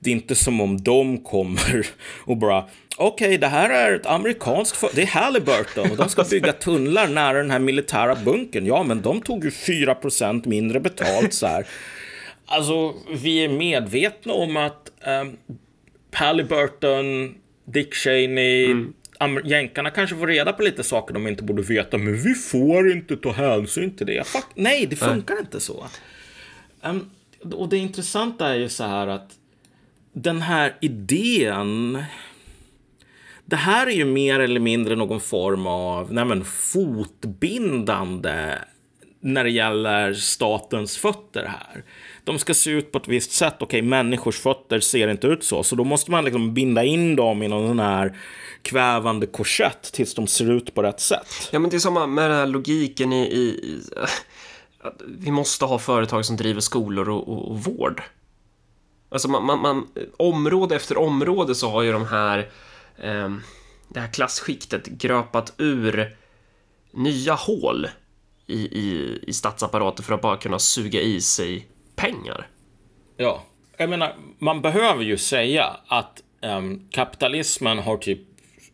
Det är inte som om de kommer och bara okej, okay, det här är ett amerikanskt det är Halliburton och de ska bygga tunnlar nära den här militära bunkern. Ja, men de tog ju 4% mindre betalt så här. Alltså, vi är medvetna om att um, Halliburton, Dick Cheney, mm jänkarna kanske får reda på lite saker de inte borde veta, men vi får inte ta hänsyn till det. Fuck, nej, det funkar nej. inte så. Um, och det intressanta är ju så här att den här idén det här är ju mer eller mindre någon form av nej men, fotbindande när det gäller statens fötter här. De ska se ut på ett visst sätt. Okej, okay, människors fötter ser inte ut så, så då måste man liksom binda in dem i någon sån här kvävande korsett tills de ser ut på rätt sätt. Ja, men det är samma med den här logiken i, i att vi måste ha företag som driver skolor och, och, och vård. Alltså man, man, man, område efter område så har ju de här, eh, det här klasskiktet gröpat ur nya hål i, i, i statsapparaten för att bara kunna suga i sig pengar. Ja, jag menar, man behöver ju säga att eh, kapitalismen har typ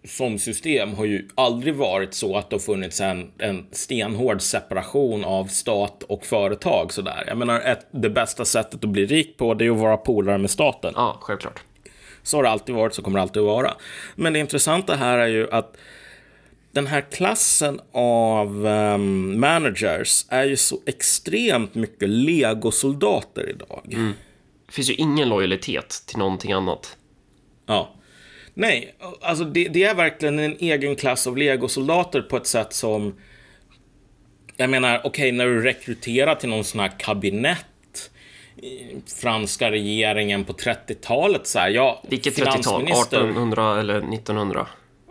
som system har ju aldrig varit så att det har funnits en, en stenhård separation av stat och företag sådär. Jag menar, ett, det bästa sättet att bli rik på det är att vara polare med staten. Ja, självklart. Så har det alltid varit, så kommer det alltid att vara. Men det intressanta här är ju att den här klassen av um, managers är ju så extremt mycket legosoldater idag. Mm. Det finns ju ingen lojalitet till någonting annat. Ja. Nej, alltså det, det är verkligen en egen klass av legosoldater på ett sätt som... Jag menar, okej, okay, när du rekryterar till någon sån här kabinett franska regeringen på 30-talet så här, ja, Vilket 30-tal? 1800 eller 1900?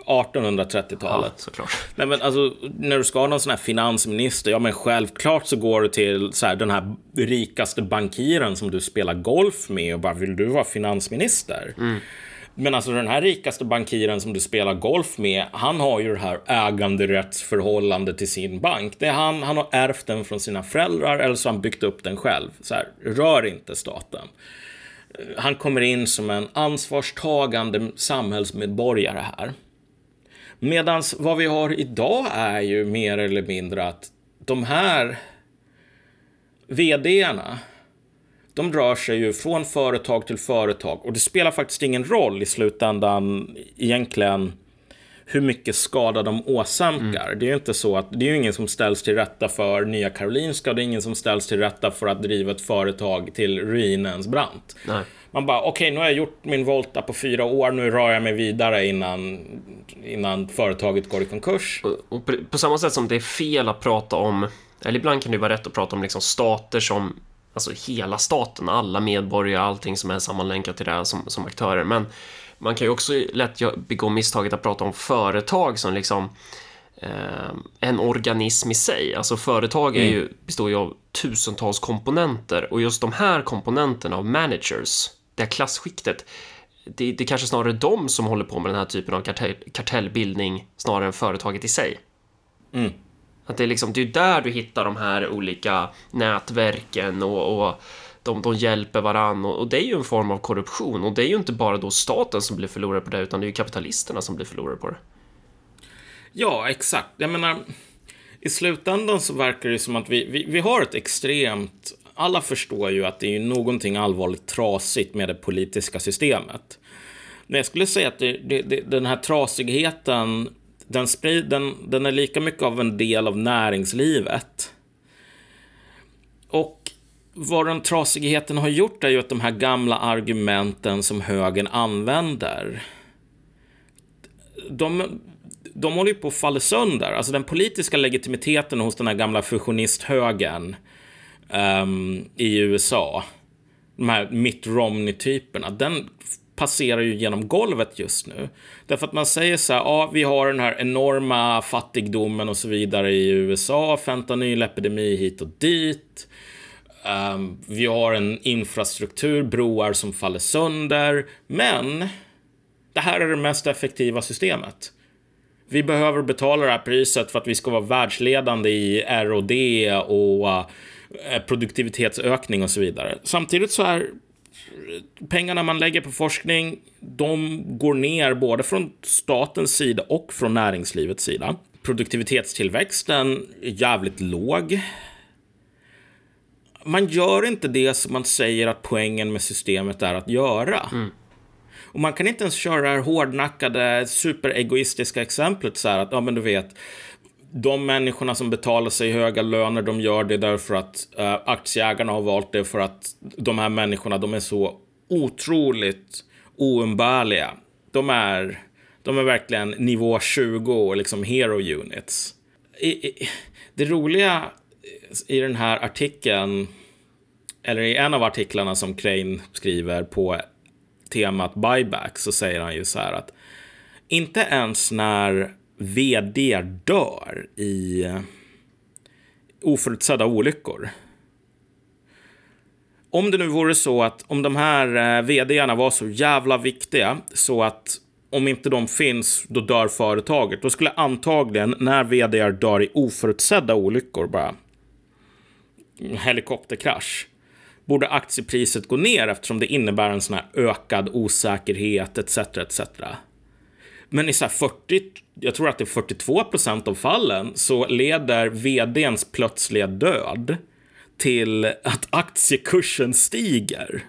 1830-talet. Ja, såklart. Nej, men alltså, när du ska ha någon sån här finansminister, ja men självklart så går du till så här, den här rikaste bankiren som du spelar golf med och bara vill du vara finansminister? Mm. Men alltså den här rikaste bankiren som du spelar golf med, han har ju det här äganderättsförhållande till sin bank. Det är han, han har ärvt den från sina föräldrar eller så har han byggt upp den själv. Så här, rör inte staten. Eh, han kommer in som en ansvarstagande samhällsmedborgare här. Medan vad vi har idag är ju mer eller mindre att de här vdarna, de rör sig ju från företag till företag och det spelar faktiskt ingen roll i slutändan egentligen hur mycket skada de åsamkar. Mm. Det är ju inte så att det är ju ingen som ställs till rätta för Nya Karolinska och det är ingen som ställs till rätta för att driva ett företag till ruinens brant. Nej. Man bara, okej, okay, nu har jag gjort min volta på fyra år, nu rör jag mig vidare innan, innan företaget går i konkurs. Och, och på, på, samma sätt som det är fel att prata om, eller ibland kan det vara rätt att prata om liksom stater som, alltså hela staten, alla medborgare, allting som är sammanlänkat till det här som, som aktörer. Men man kan ju också lätt begå misstaget att prata om företag som liksom eh, en organism i sig. Alltså företag är ju, mm. består ju av tusentals komponenter och just de här komponenterna av managers det här klasskiktet, det, det är kanske snarare de som håller på med den här typen av kartell, kartellbildning snarare än företaget i sig. Mm. Att det är liksom, det är där du hittar de här olika nätverken och, och de, de hjälper varann och, och, det är ju en form av korruption och det är ju inte bara då staten som blir förlorare på det utan det är ju kapitalisterna som blir förlorare på det. Ja, exakt. Jag menar, i slutändan så verkar det som att vi, vi, vi har ett extremt alla förstår ju att det är någonting allvarligt trasigt med det politiska systemet. Men jag skulle säga att det, det, det, den här trasigheten, den, sprid, den, den är lika mycket av en del av näringslivet. Och vad den trasigheten har gjort är ju att de här gamla argumenten som högern använder, de, de håller ju på att falla sönder. Alltså den politiska legitimiteten hos den här gamla fusionisthögern um, i USA, de här Mitt Romney-typerna, den passerar ju genom golvet just nu. Därför att man säger så här, ja, vi har den här enorma fattigdomen och så vidare i USA, fentanylepidemi hit och dit. Um, vi har en infrastruktur, broar som faller sönder, men det här är det mest effektiva systemet. Vi behöver betala det här priset för att vi ska vara världsledande i R&D och uh, produktivitetsökning och så vidare. Samtidigt så är pengarna man lägger på forskning, de går ner både från statens sida och från näringslivets sida. Produktivitetstillväxten är jävligt låg. Man gör inte det som man säger att poängen med systemet är att göra. Mm. Och man kan inte ens köra det här hårdnackade, superegoistiska exemplet så här att, ja men du vet, de människorna som betalar sig höga löner, de gör det därför att uh, aktieägarna har valt det för att de här människorna, de är så otroligt oumbärliga. De är, de är verkligen nivå 20 och liksom hero units. I, i, det roliga i den här artikeln, eller i en av artiklarna som Crane skriver på temat buyback, så säger han ju så här att inte ens när vd dör i oförutsedda olyckor. Om det nu vore så att om de här eh, vdarna var så jävla viktiga så att om inte de finns, då dör företaget. Då skulle antagligen, när vd dör i oförutsedda olyckor, bara helikopterkrasch, borde aktiepriset gå ner eftersom det innebär en sån här ökad osäkerhet etc. etc. Men i så 40, jag tror att det är 42 procent av fallen så leder vdns plötsliga död till att aktiekursen stiger.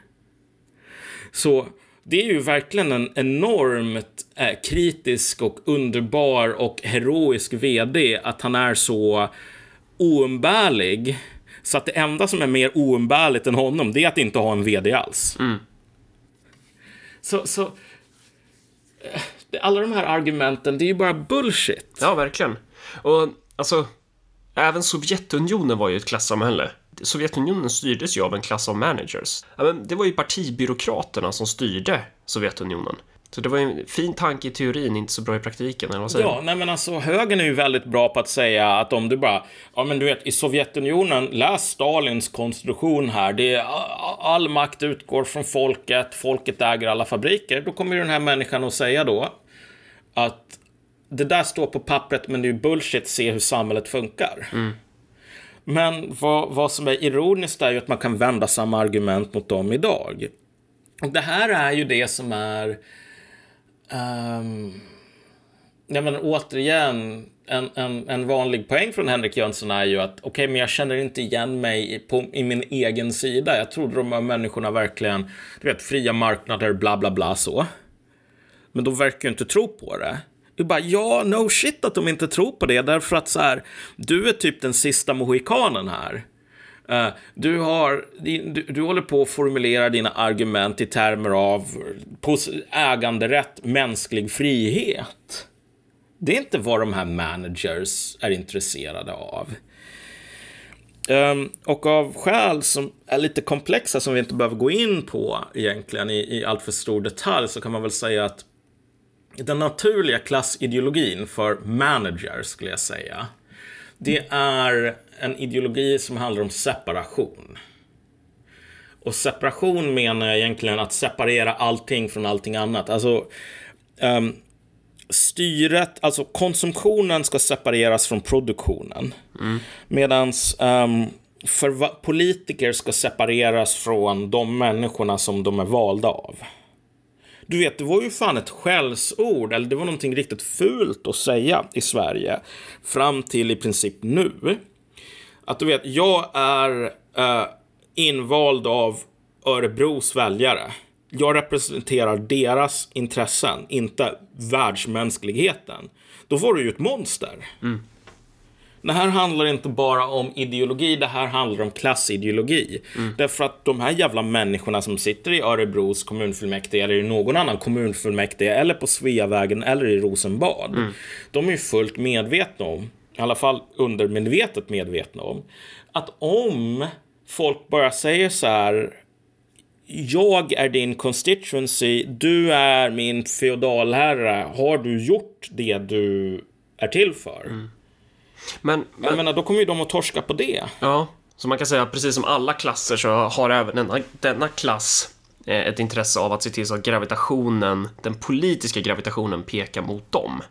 Så det är ju verkligen en enormt eh, kritisk och underbar och heroisk vd att han är så oumbärlig. Så att det enda som är mer oumbärligt än honom, det är att inte ha en vd alls. Mm. Så, så eh, alla de här argumenten, det är ju bara bullshit. Ja, verkligen. Och alltså, även Sovjetunionen var ju ett klassamhälle. Sovjetunionen styrdes ju av en klass av managers. Det var ju partibyråkraterna som styrde Sovjetunionen. Så det var en fin tanke i teorin, inte så bra i praktiken, eller vad säger Ja, nej men alltså högern är ju väldigt bra på att säga att om du bara, ja men du vet i Sovjetunionen, läs Stalins konstitution här, det är all makt utgår från folket, folket äger alla fabriker. Då kommer ju den här människan att säga då att det där står på pappret men det är ju bullshit, se hur samhället funkar. Mm. Men vad, vad som är ironiskt är ju att man kan vända samma argument mot dem idag. Och det här är ju det som är... Um, ja, men återigen, en, en, en vanlig poäng från Henrik Jönsson är ju att okej, okay, men jag känner inte igen mig på, i min egen sida. Jag trodde de här människorna verkligen, du vet, fria marknader, bla bla bla så. Men de verkar ju inte tro på det. Du bara, ja, no shit att de inte tror på det, därför att så här, du är typ den sista mohikanen här. Eh, du, har, du, du håller på att formulera dina argument i termer av äganderätt, mänsklig frihet. Det är inte vad de här managers är intresserade av. Um, och av skäl som är lite komplexa som vi inte behöver gå in på egentligen i, i allt för stor detalj så kan man väl säga att den naturliga klassideologin för managers skulle jag säga. Det är en ideologi som handlar om separation. Och separation menar jag egentligen att separera allting från allting annat. Alltså um, styret, alltså konsumtionen ska separeras från produktionen. Mm. Medan um, ehm, för politiker ska separeras från de människorna som de är valda av. Du vet, det var ju fan ett skällsord, eller det var någonting riktigt fult att säga i Sverige. Fram till i princip nu. Att du vet, jag är äh, invald av Örebros väljare. Jag representerar deras intressen, inte världsmänskligheten. Då var du ju ett monster. Mm. Det här handlar inte bara om ideologi, det här handlar om klassideologi. Mm. Därför att de här jävla människorna som sitter i Örebros kommunfullmäktige eller i någon annan kommunfullmäktige eller på Sveavägen eller i Rosenbad. Mm. De är ju fullt medvetna om, i alla fall undermedvetet medvetna om, att om folk bara säger så här jag är din constituency, du är min feodalherre. Har du gjort det du är till för? Mm. Men, men, jag menar, då kommer ju de att torska på det. Ja, så man kan säga precis som alla klasser så har även denna, denna klass eh, ett intresse av att se till så att gravitationen, den politiska gravitationen pekar mot dem.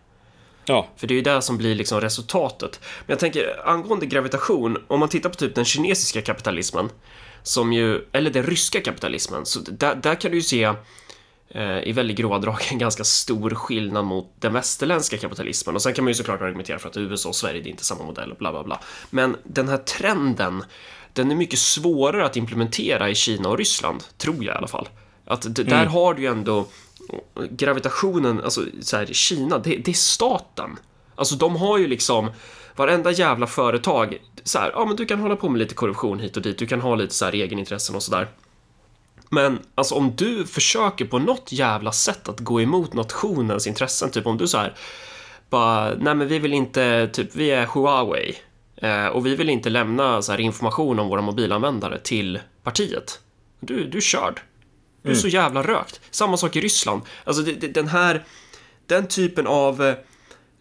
Ja. För det är ju det som blir liksom resultatet. Men jag tänker angående gravitation, om man tittar på typ den kinesiska kapitalismen, som ju, eller den ryska kapitalismen, så där, där kan du ju se Eh, i väldigt grova drag en ganska stor skillnad mot den västerländska kapitalismen. Och sen kan man ju såklart argumentera för att USA och Sverige, det är inte samma modell, bla bla bla. Men den här trenden, den är mycket svårare att implementera i Kina och Ryssland, tror jag i alla fall. Att mm. där har du ju ändå gravitationen, alltså så här, Kina, det, det är staten. Alltså de har ju liksom varenda jävla företag, så här, ja men du kan hålla på med lite korruption hit och dit, du kan ha lite så här egenintressen och sådär. Men alltså om du försöker på något jävla sätt att gå emot nationens intressen, typ om du så här bara, nej men vi vill inte, typ vi är Huawei eh, och vi vill inte lämna så här information om våra mobilanvändare till partiet. Du, du är körd. Du är mm. så jävla rökt. Samma sak i Ryssland. Alltså det, det, den här, den typen av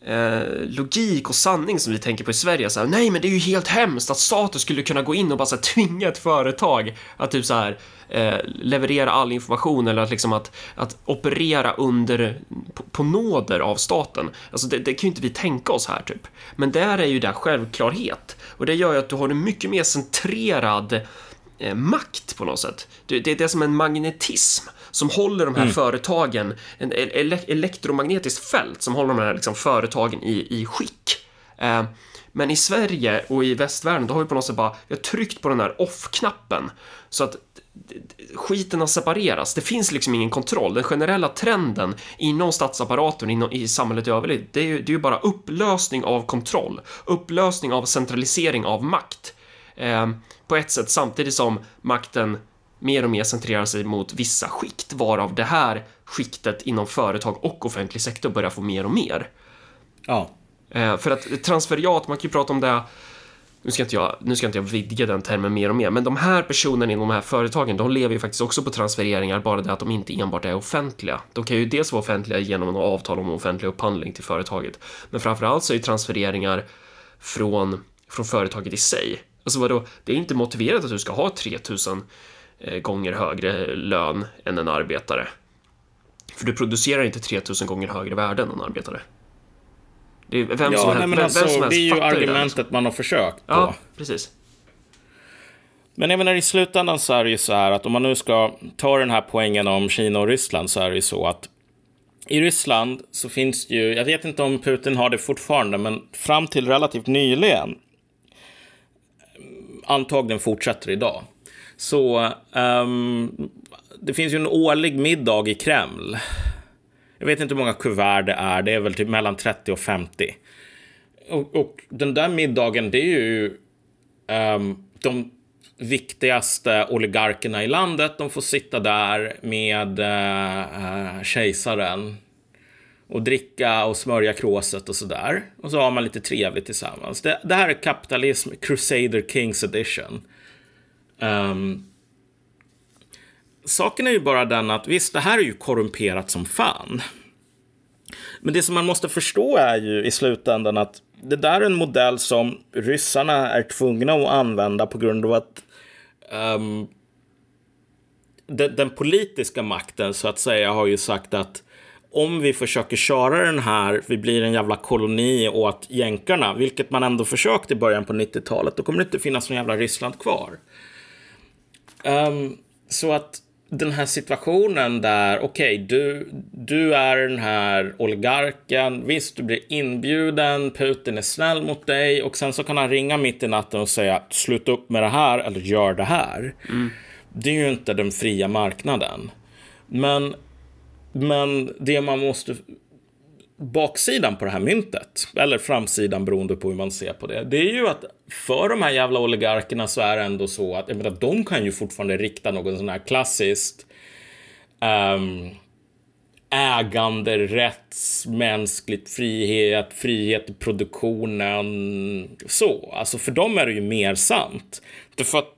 eh, logik och sanning som vi tänker på i Sverige. Så här, Nej, men det är ju helt hemskt att staten skulle kunna gå in och bara så här, tvinga ett företag att typ så här eh, leverera all information eller att liksom att, att operera under på, på nåder av staten. Alltså det, det kan ju inte vi tänka oss här typ. Men där är ju det självklarhet och det gör ju att du har en mycket mer centrerad eh, makt på något sätt. Det, det, det är som en magnetism som håller de här mm. företagen, en ele elektromagnetiskt fält som håller de här liksom, företagen i, i skick. Eh, men i Sverige och i västvärlden, då har vi på något sätt bara, vi har tryckt på den här off-knappen så att skiten har separerats. Det finns liksom ingen kontroll. Den generella trenden inom statsapparaten, inom, i samhället i övrigt, det är, ju, det är ju bara upplösning av kontroll. Upplösning av centralisering av makt. Eh, på ett sätt samtidigt som makten mer och mer centrerar sig mot vissa skikt, varav det här skiktet inom företag och offentlig sektor börjar få mer och mer. Ja. Eh, för att transferiat, man kan ju prata om det nu ska, inte jag, nu ska inte jag vidga den termen mer och mer, men de här personerna inom de här företagen, de lever ju faktiskt också på transfereringar, bara det att de inte enbart är offentliga. De kan ju dels vara offentliga genom en avtal om offentlig upphandling till företaget, men framförallt så är ju transfereringar från, från företaget i sig. Alltså vadå, det är inte motiverat att du ska ha 3000 eh, gånger högre lön än en arbetare. För du producerar inte 3000 gånger högre värde än en arbetare. Det är vem ja, som, nej, men alltså, vem som helst Det är ju argumentet det liksom. man har försökt på. Ja, precis. Men jag menar i slutändan så är det ju så här att om man nu ska ta den här poängen om Kina och Ryssland så är det ju så att i Ryssland så finns det ju, jag vet inte om Putin har det fortfarande, men fram till relativt nyligen, antagligen fortsätter idag, så um, det finns ju en årlig middag i Kreml jag vet inte hur många kuvert det är. Det är väl typ mellan 30 och 50. Och, och den där middagen, det är ju um, de viktigaste oligarkerna i landet. De får sitta där med uh, kejsaren och dricka och smörja kråset och sådär. Och så har man lite trevligt tillsammans. Det, det här är kapitalism, Crusader Kings edition. Um, saken är ju bara den att visst, det här är ju korrumperat som fan. Men det som man måste förstå är ju i slutändan att det där är en modell som ryssarna är tvungna att använda på grund av att um, den, den, politiska makten så att säga har ju sagt att om vi försöker köra den här, vi blir en jävla koloni åt jänkarna, vilket man ändå försökte i början på 90-talet, då kommer det inte finnas någon jävla Ryssland kvar. Um, så att den här situationen där, okej, okay, du, du är den här oligarken, visst, du blir inbjuden, Putin är snäll mot dig och sen så kan han ringa mitt i natten och säga sluta upp med det här eller gör det här. Mm. Det är ju inte den fria marknaden. Men, men det man måste baksidan på det här myntet, eller framsidan beroende på hur man ser på det, det är ju att för de här jävla oligarkerna så är det ändå så att jag menar, de kan ju fortfarande rikta någon sån här klassiskt um, ägande, rätts, mänskligt frihet, frihet i produktionen. Så, alltså för dem är det ju mer sant. För att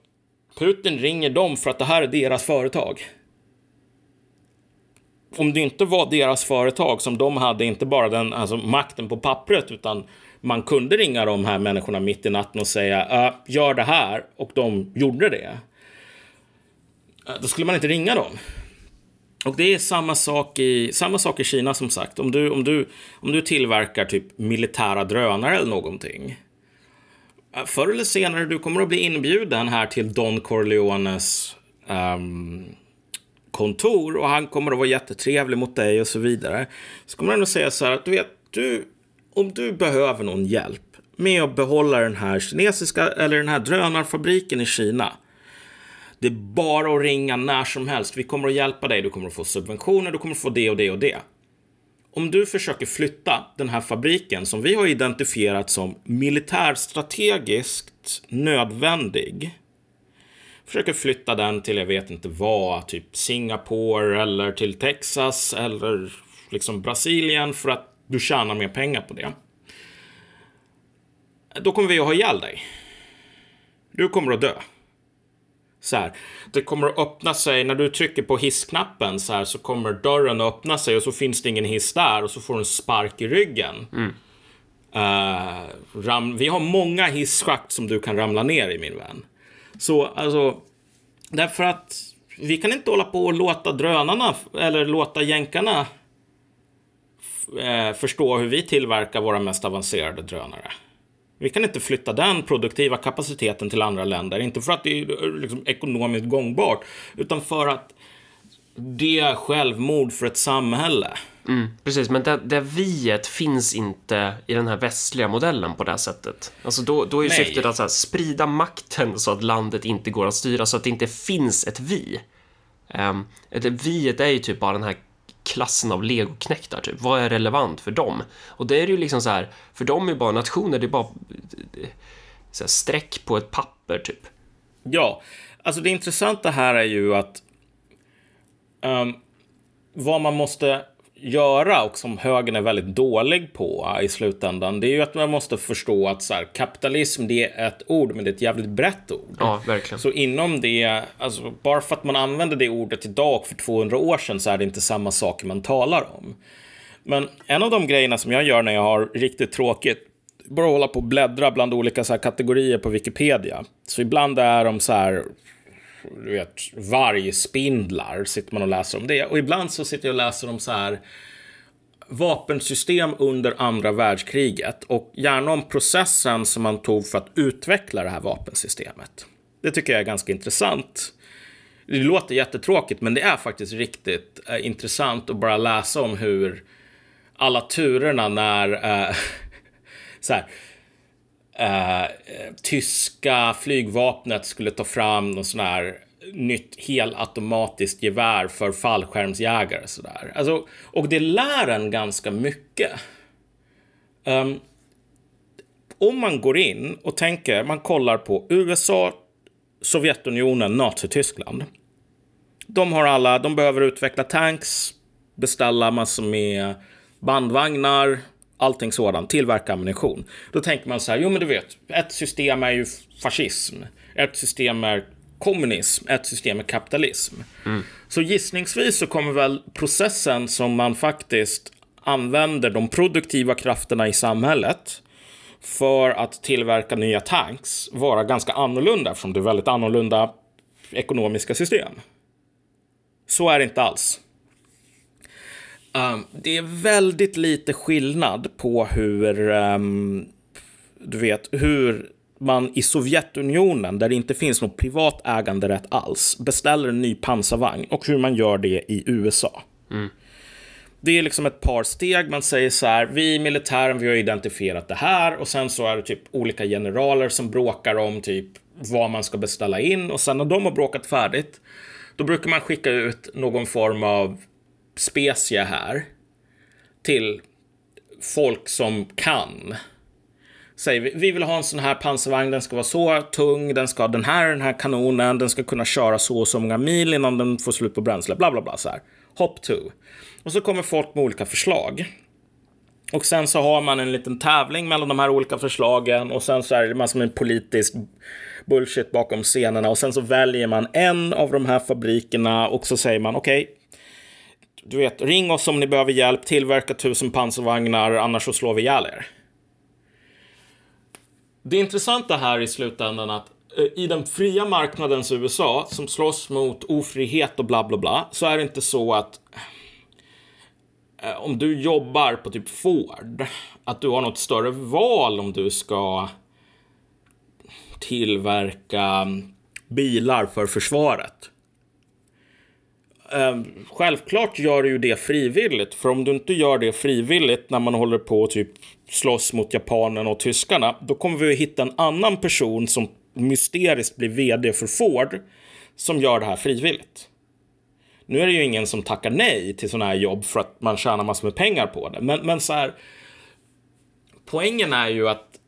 Putin ringer dem för att det här är deras företag om det inte var deras företag som de hade, inte bara den alltså, makten på pappret, utan man kunde ringa de här människorna mitt i natten och säga äh, gör det här och de gjorde det. Äh, då skulle man inte ringa dem. Och det är samma sak i, samma sak i Kina som sagt. Om du, om, du, om du tillverkar typ militära drönare eller någonting. Äh, förr eller senare du kommer att bli inbjuden här till Don Corleones um, kontor och han kommer att vara jättetrevlig mot dig och så vidare. Så kommer han att säga så här att du vet, du, om du behöver någon hjälp med att behålla den här kinesiska eller den här drönarfabriken i Kina. Det är bara att ringa när som helst. Vi kommer att hjälpa dig. Du kommer att få subventioner, du kommer att få det och det och det. Om du försöker flytta den här fabriken som vi har identifierat som militärstrategiskt nödvändig försöker flytta den till jag vet inte vad, typ Singapore eller till Texas eller liksom Brasilien för att du tjänar mer pengar på det. Då kommer vi att ha ihjäl dig. Du kommer att dö. Så här, det kommer att öppna sig när du trycker på hissknappen så här så kommer dörren att öppna sig och så finns det ingen hiss där och så får du en spark i ryggen. Mm. Uh, ram, vi har många hisschakt som du kan ramla ner i, min vän. Så alltså, därför att vi kan inte hålla på och låta drönarna eller låta jänkarna eh, förstå hur vi tillverkar våra mest avancerade drönare. Vi kan inte flytta den produktiva kapaciteten till andra länder. Inte för att det är eh, liksom ekonomiskt gångbart, utan för att det är självmord för ett samhälle. Mm, precis, men det, det viet finns inte i den här västliga modellen på det sättet. Alltså då, då är Nej. syftet att här, sprida makten så att landet inte går att styra, så att det inte finns ett vi. Um, det viet är ju typ bara den här klassen av legoknektar, typ. Vad är relevant för dem? Och det är ju liksom så här, för dem är bara nationer, det är bara så här, streck på ett papper, typ. Ja, alltså det intressanta här är ju att um, vad man måste göra och som högern är väldigt dålig på i slutändan, det är ju att man måste förstå att så här, kapitalism, det är ett ord, men det är ett jävligt brett ord. Ja, verkligen. Så inom det, alltså bara för att man använder det ordet idag och för 200 år sedan så är det inte samma saker man talar om. Men en av de grejerna som jag gör när jag har riktigt tråkigt, bara hålla på och bläddra bland olika så kategorier på Wikipedia. Så ibland är de så här du vet, vargspindlar, sitter man och läser om det. Och ibland så sitter jag och läser om så här vapensystem under andra världskriget och gärna om processen som man tog för att utveckla det här vapensystemet. Det tycker jag är ganska intressant. Det låter jättetråkigt, men det är faktiskt riktigt eh, intressant att bara läsa om hur alla turerna när eh, så här, eh, tyska flygvapnet skulle ta fram någon sån här nytt helautomatiskt gevär för fallskärmsjägare. Sådär. Alltså, och det lär en ganska mycket. Um, om man går in och tänker, man kollar på USA, Sovjetunionen, Nazityskland. De har alla, de behöver utveckla tanks, beställa massor med bandvagnar, allting sådant, tillverka ammunition. Då tänker man så här, jo men du vet, ett system är ju fascism, ett system är kommunism, ett system är kapitalism. Mm. Så gissningsvis så kommer väl processen som man faktiskt använder de produktiva krafterna i samhället för att tillverka nya tanks vara ganska annorlunda eftersom det är väldigt annorlunda ekonomiska system. Så är det inte alls. Um, det är väldigt lite skillnad på hur, um, du vet, hur man i Sovjetunionen, där det inte finns någon privat äganderätt alls, beställer en ny pansarvagn och hur man gör det i USA. Mm. Det är liksom ett par steg. Man säger så här, vi i militären, vi har identifierat det här och sen så är det typ olika generaler som bråkar om typ vad man ska beställa in och sen när de har bråkat färdigt, då brukar man skicka ut någon form av specie här till folk som kan. Säger vi, vi vill ha en sån här pansarvagn, den ska vara så tung, den ska ha den här, den här kanonen, den ska kunna köra så och så många mil innan den får slut på bränsle, bla bla bla så här. Hop to. Och så kommer folk med olika förslag. Och sen så har man en liten tävling mellan de här olika förslagen och sen så är det massor med politisk bullshit bakom scenerna och sen så väljer man en av de här fabrikerna och så säger man okej, okay, du vet, ring oss om ni behöver hjälp, tillverka tusen pansarvagnar, annars så slår vi ihjäl er. Det intressanta här i slutändan att eh, i den fria marknadens USA som slåss mot ofrihet och bla bla bla så är det inte så att eh, om du jobbar på typ Ford att du har något större val om du ska tillverka mm, bilar för försvaret eh, självklart gör du ju det frivilligt, för om du inte gör det frivilligt när man håller på och typ slåss mot japanerna och tyskarna, då kommer vi att hitta en annan person som mysteriskt blir vd för Ford som gör det här frivilligt. Nu är det ju ingen som tackar nej till sådana här jobb för att man tjänar massor med pengar på det, men, men så här. Poängen är ju att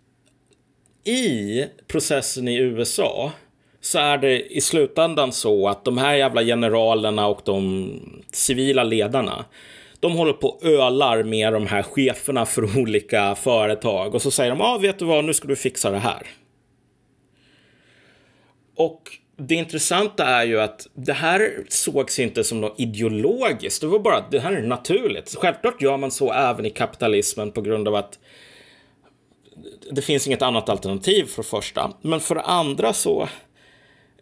i processen i USA så är det i slutändan så att de här jävla generalerna och de civila ledarna, de håller på och ölar med de här cheferna för olika företag och så säger de, ja ah, vet du vad, nu ska du fixa det här. Och det intressanta är ju att det här sågs inte som något ideologiskt. Det var bara att det här är naturligt. Självklart gör man så även i kapitalismen på grund av att det finns inget annat alternativ för det första. Men för det andra så,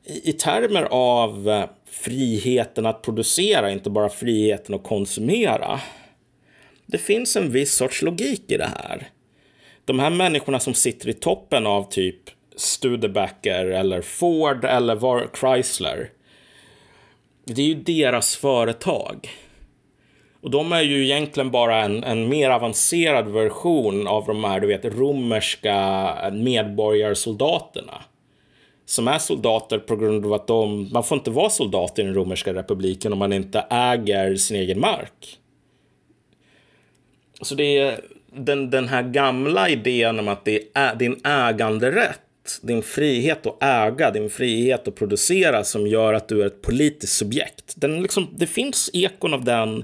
i, i termer av eh, friheten att producera, inte bara friheten att konsumera. Det finns en viss sorts logik i det här. De här människorna som sitter i toppen av typ Studebaker eller Ford eller var Chrysler. Det är ju deras företag. Och de är ju egentligen bara en, en mer avancerad version av de här, du vet, romerska medborgarsoldaterna. Som är soldater på grund av att de, man får inte vara soldat i den romerska republiken om man inte äger sin egen mark. Så det är den, den här gamla idén om att det är din äganderätt, din frihet att äga, din frihet att producera som gör att du är ett politiskt subjekt. Den liksom, det finns ekon av den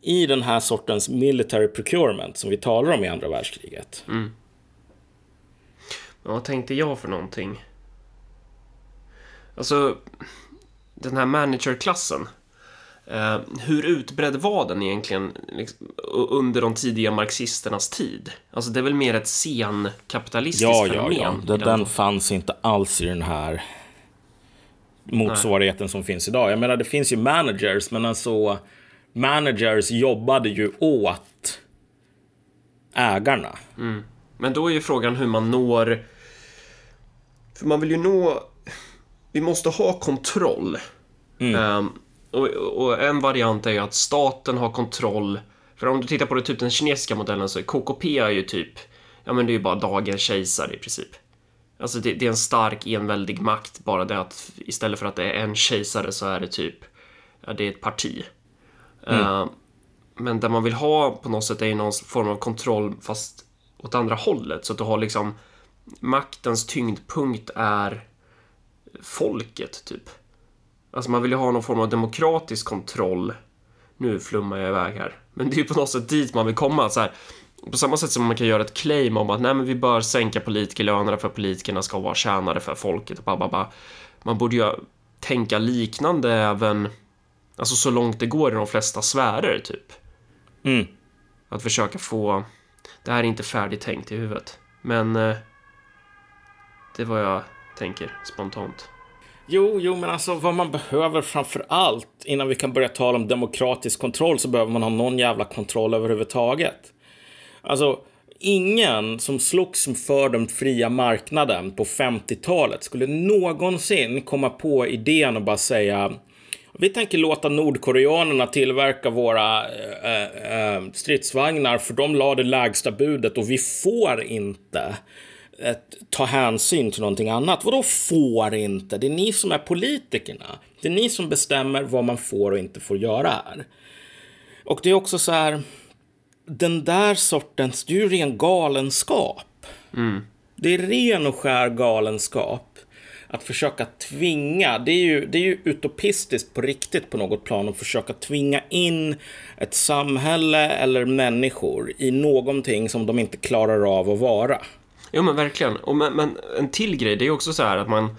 i den här sortens military procurement som vi talar om i andra världskriget. Mm. Vad tänkte jag för någonting? Alltså, den här managerklassen. Eh, hur utbredd var den egentligen liksom, under de tidiga marxisternas tid? Alltså det är väl mer ett senkapitalistiskt ja, fenomen? Ja, ja. Den, den fanns inte alls i den här motsvarigheten Nej. som finns idag. Jag menar, det finns ju managers, men alltså managers jobbade ju åt ägarna. Mm. Men då är ju frågan hur man når... För man vill ju nå... Vi måste ha kontroll. Mm. Um, och, och, en variant är ju att staten har kontroll. För om du tittar på det, typ den kinesiska modellen så är KKP är ju typ... Ja men det är ju bara dagens kejsare i princip. Alltså det, det, är en stark enväldig makt, bara det att istället för att det är en kejsare så är det typ... Ja, det är ett parti. Mm. Uh, men det man vill ha på något sätt är ju någon form av kontroll fast åt andra hållet. Så att du har liksom maktens tyngdpunkt är folket, typ. Alltså man vill ju ha någon form av demokratisk kontroll. Nu flummar jag iväg här. Men det är ju på något sätt dit man vill komma. Så här, på samma sätt som man kan göra ett claim om att nej, men vi bör sänka politikerlönerna för politikerna ska vara tjänare för folket. Och bababa. Man borde ju tänka liknande även Alltså så långt det går i de flesta sfärer, typ. Mm. Att försöka få... Det här är inte färdigtänkt i huvudet. Men... Eh, det vad jag tänker spontant. Jo, jo, men alltså vad man behöver framför allt innan vi kan börja tala om demokratisk kontroll så behöver man ha någon jävla kontroll överhuvudtaget. Alltså, ingen som slogs för den fria marknaden på 50-talet skulle någonsin komma på idén och bara säga vi tänker låta nordkoreanerna tillverka våra äh, äh, stridsvagnar för de la det lägsta budet och vi får inte äh, ta hänsyn till någonting annat. Vadå får inte? Det är ni som är politikerna. Det är ni som bestämmer vad man får och inte får göra här. Och det är också så här, den där sortens, det är ju ren galenskap. Mm. Det är ren och skär galenskap att försöka tvinga, det är, ju, det är ju utopistiskt på riktigt på något plan att försöka tvinga in ett samhälle eller människor i någonting som de inte klarar av att vara. Jo men verkligen, och men, men en till grej, det är också så här att man,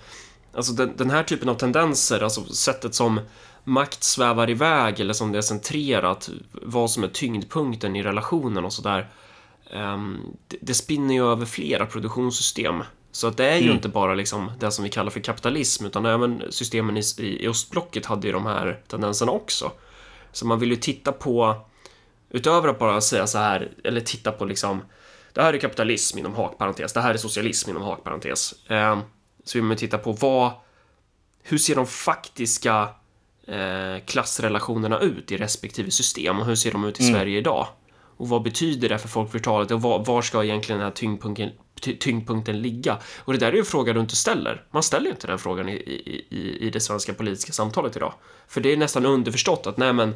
alltså den, den här typen av tendenser, alltså sättet som makt svävar iväg eller som det är centrerat, vad som är tyngdpunkten i relationen och sådär. Um, det, det spinner ju över flera produktionssystem. Så att det är ju mm. inte bara liksom det som vi kallar för kapitalism, utan även systemen i, i östblocket hade ju de här tendenserna också. Så man vill ju titta på, utöver att bara säga så här, eller titta på liksom, det här är kapitalism inom hakparentes, det här är socialism inom hakparentes. Eh, så vill man titta på vad, hur ser de faktiska eh, klassrelationerna ut i respektive system och hur ser de ut i mm. Sverige idag? Och vad betyder det för folkflertalet och var, var ska egentligen den här tyngdpunkten, tyngdpunkten ligga? Och det där är ju en fråga du inte ställer. Man ställer inte den frågan i, i, i det svenska politiska samtalet idag. För det är nästan underförstått att nej men,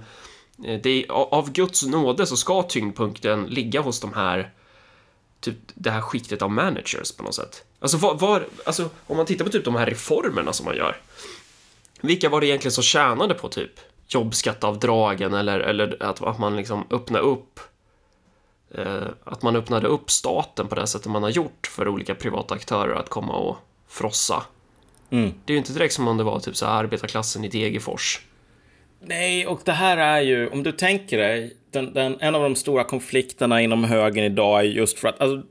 eh, det är, av Guds nåde så ska tyngdpunkten ligga hos de här typ det här skiktet av managers på något sätt. Alltså, var, var, alltså om man tittar på typ de här reformerna som man gör. Vilka var det egentligen som tjänade på typ jobbskatteavdragen eller, eller att, att man liksom öppnar upp Eh, att man öppnade upp staten på det sättet man har gjort för olika privata aktörer att komma och frossa. Mm. Det är ju inte direkt som om det var typ så här arbetarklassen i Degerfors. Nej, och det här är ju, om du tänker dig, den, den, en av de stora konflikterna inom högern idag är just för att alltså,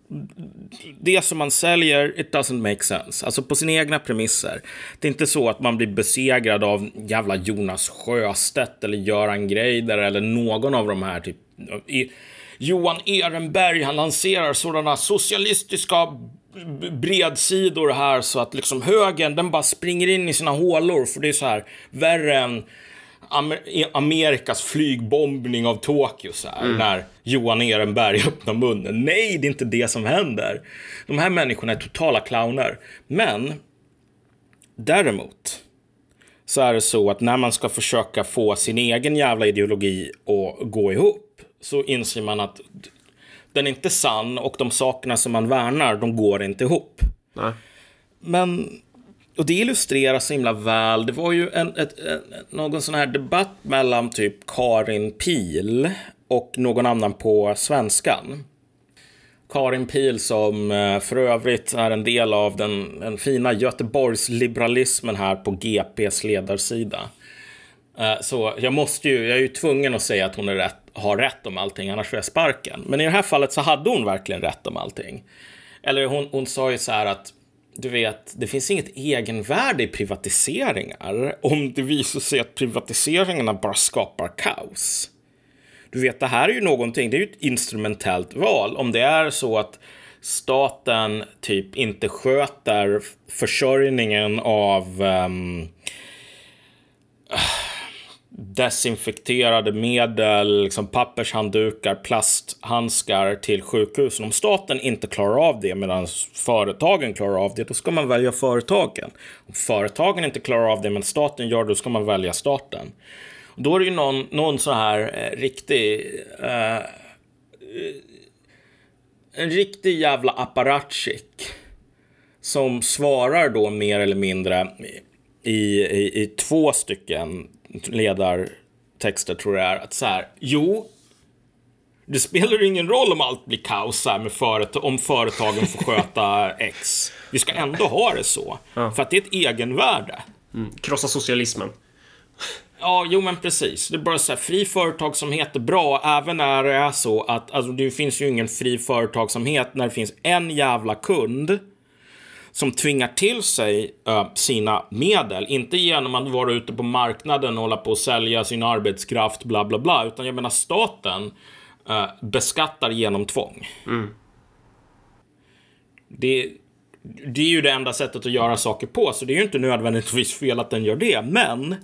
det som man säljer, it doesn't make sense. Alltså på sina egna premisser. Det är inte så att man blir besegrad av jävla Jonas Sjöstedt eller Göran Greider eller någon av de här typ i, Johan Ehrenberg, han lanserar sådana socialistiska bredsidor här så att liksom högern, den bara springer in i sina hålor för det är så här värre än Amerikas flygbombning av Tokyo så här, mm. när Johan Ehrenberg öppnar munnen. Nej, det är inte det som händer. De här människorna är totala clowner. Men däremot så är det så att när man ska försöka få sin egen jävla ideologi att gå ihop så inser man att den är inte sann och de sakerna som man värnar, de går inte ihop. Nej. Men, och det illustreras så himla väl. Det var ju en, ett, en, någon sån här debatt mellan typ Karin Pil och någon annan på Svenskan. Karin Pil som eh, för övrigt är en del av den, den fina Göteborgsliberalismen här på GPs ledarsida. Eh, så jag måste ju, jag är ju tvungen att säga att hon är rätt, har rätt om allting, annars får jag sparken. Men i det här fallet så hade hon verkligen rätt om allting. Eller hon, hon sa ju så här att, du vet, det finns inget egenvärde i privatiseringar om det visar sig att privatiseringarna bara skapar kaos. Du vet, det här är ju någonting, det är ju ett instrumentellt val. Om det är så att staten typ inte sköter försörjningen av um, desinfekterade medel, liksom pappershanddukar, plasthandskar till sjukhusen. Om staten inte klarar av det medan företagen klarar av det, då ska man välja företagen. Om företagen inte klarar av det men staten gör det, då ska man välja staten. då är det ju någon, någon så här eh, riktig... Eh, en riktig jävla apparatchik som svarar då mer eller mindre i, i, i två stycken ledartexter tror jag är att så här, jo, det spelar ingen roll om allt blir kaos här med företag, om företagen får sköta X. Vi ska ändå ha det så. Ja. För att det är ett egenvärde. Mm. Krossa socialismen. Ja, jo men precis. Det är bara så här, fri företagsamhet är bra, även när det är så att, alltså det finns ju ingen fri företagsamhet när det finns en jävla kund som tvingar till sig uh, sina medel. Inte genom att vara ute på marknaden och hålla på att sälja sin arbetskraft, bla bla bla. Utan jag menar staten uh, beskattar genom tvång. Mm. Det, det är ju det enda sättet att göra saker på, så det är ju inte nödvändigtvis fel att den gör det. Men,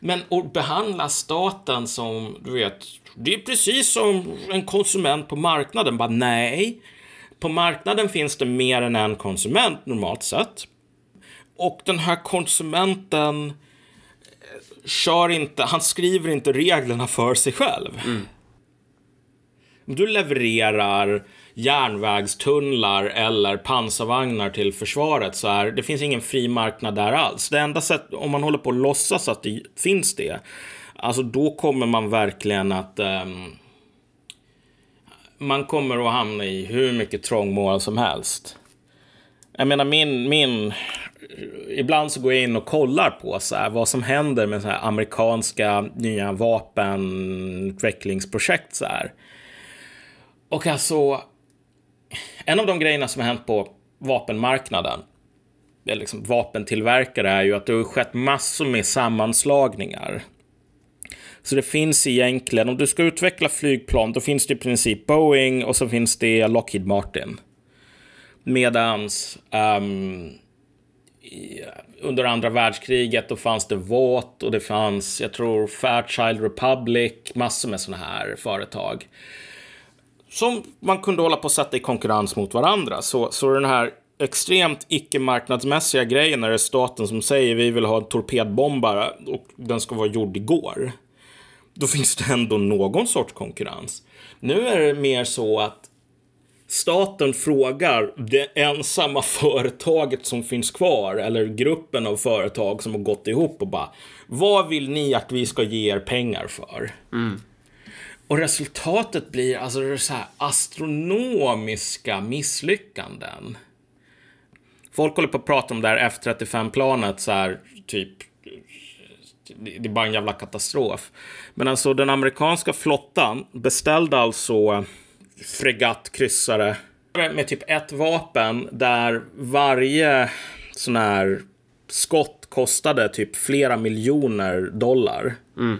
men att behandla staten som, du vet, det är precis som en konsument på marknaden. Bara nej, på marknaden finns det mer än en konsument normalt sett. Och den här konsumenten eh, kör inte, han skriver inte reglerna för sig själv. Mm. Du levererar järnvägstunnlar eller pansarvagnar till försvaret så är det finns ingen fri marknad där alls. Det enda sättet, om man håller på att låtsas att det finns det, alltså då kommer man verkligen att um, man kommer att hamna i hur mycket trångmål som helst. Jag menar min, min... Ibland så går jag in och kollar på så här, vad som händer med så här amerikanska nya vapenutvecklingsprojekt. Så här. Och alltså, en av de grejerna som har hänt på vapenmarknaden, eller liksom vapentillverkare, är ju att det har skett massor med sammanslagningar så det finns egentligen, om du ska utveckla flygplan, då finns det i princip Boeing och så finns det Lockheed Martin. Medans um, under andra världskriget då fanns det Vought och det fanns, jag tror, Fairchild Republic, massor med sådana här företag. Som man kunde hålla på att sätta i konkurrens mot varandra. Så, så den här extremt icke-marknadsmässiga grejen när det är staten som säger vi vill ha en torpedbombare och den ska vara gjord igår då finns det ändå någon sorts konkurrens. Nu är det mer så att staten frågar det ensamma företaget som finns kvar eller gruppen av företag som har gått ihop och bara vad vill ni att vi ska ge er pengar för? Mm. Och resultatet blir alltså det så här astronomiska misslyckanden. Folk håller på att prata om det här F35-planet så här typ det är bara en jävla katastrof. Men alltså den amerikanska flottan beställde alltså eh, fregattkryssare med typ ett vapen där varje sån här skott kostade typ flera miljoner dollar. Mm.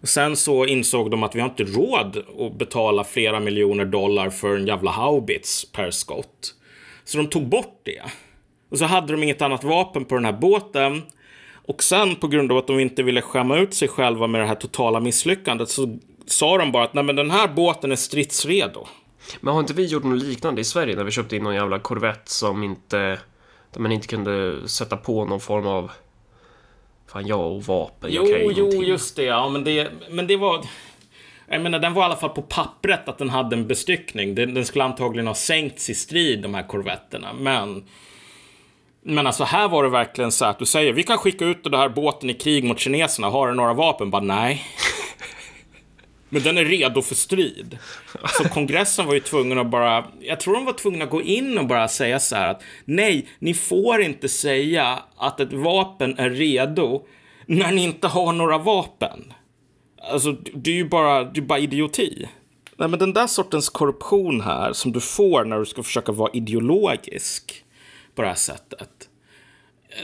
Och sen så insåg de att vi har inte råd att betala flera miljoner dollar för en jävla haubits per skott. Så de tog bort det. Och så hade de inget annat vapen på den här båten. Och sen på grund av att de inte ville skämma ut sig själva med det här totala misslyckandet så sa de bara att Nej, men den här båten är stridsredo. Men har inte vi gjort något liknande i Sverige när vi köpte in någon jävla korvett som inte... Där man inte kunde sätta på någon form av... Fan, ja, och vapen. Jo, jo, ingenting. just det. Ja, men det, men det var... Jag menar, den var i alla fall på pappret att den hade en bestyckning. Den, den skulle antagligen ha sänkts i strid, de här korvetterna. Men... Men alltså här var det verkligen så att du säger vi kan skicka ut den här båten i krig mot kineserna. Har den några vapen? Bara nej. Men den är redo för strid. Så kongressen var ju tvungen att bara, jag tror de var tvungna att gå in och bara säga så här att nej, ni får inte säga att ett vapen är redo när ni inte har några vapen. Alltså, det är ju bara, det är bara idioti. Nej, men den där sortens korruption här som du får när du ska försöka vara ideologisk på det här sättet.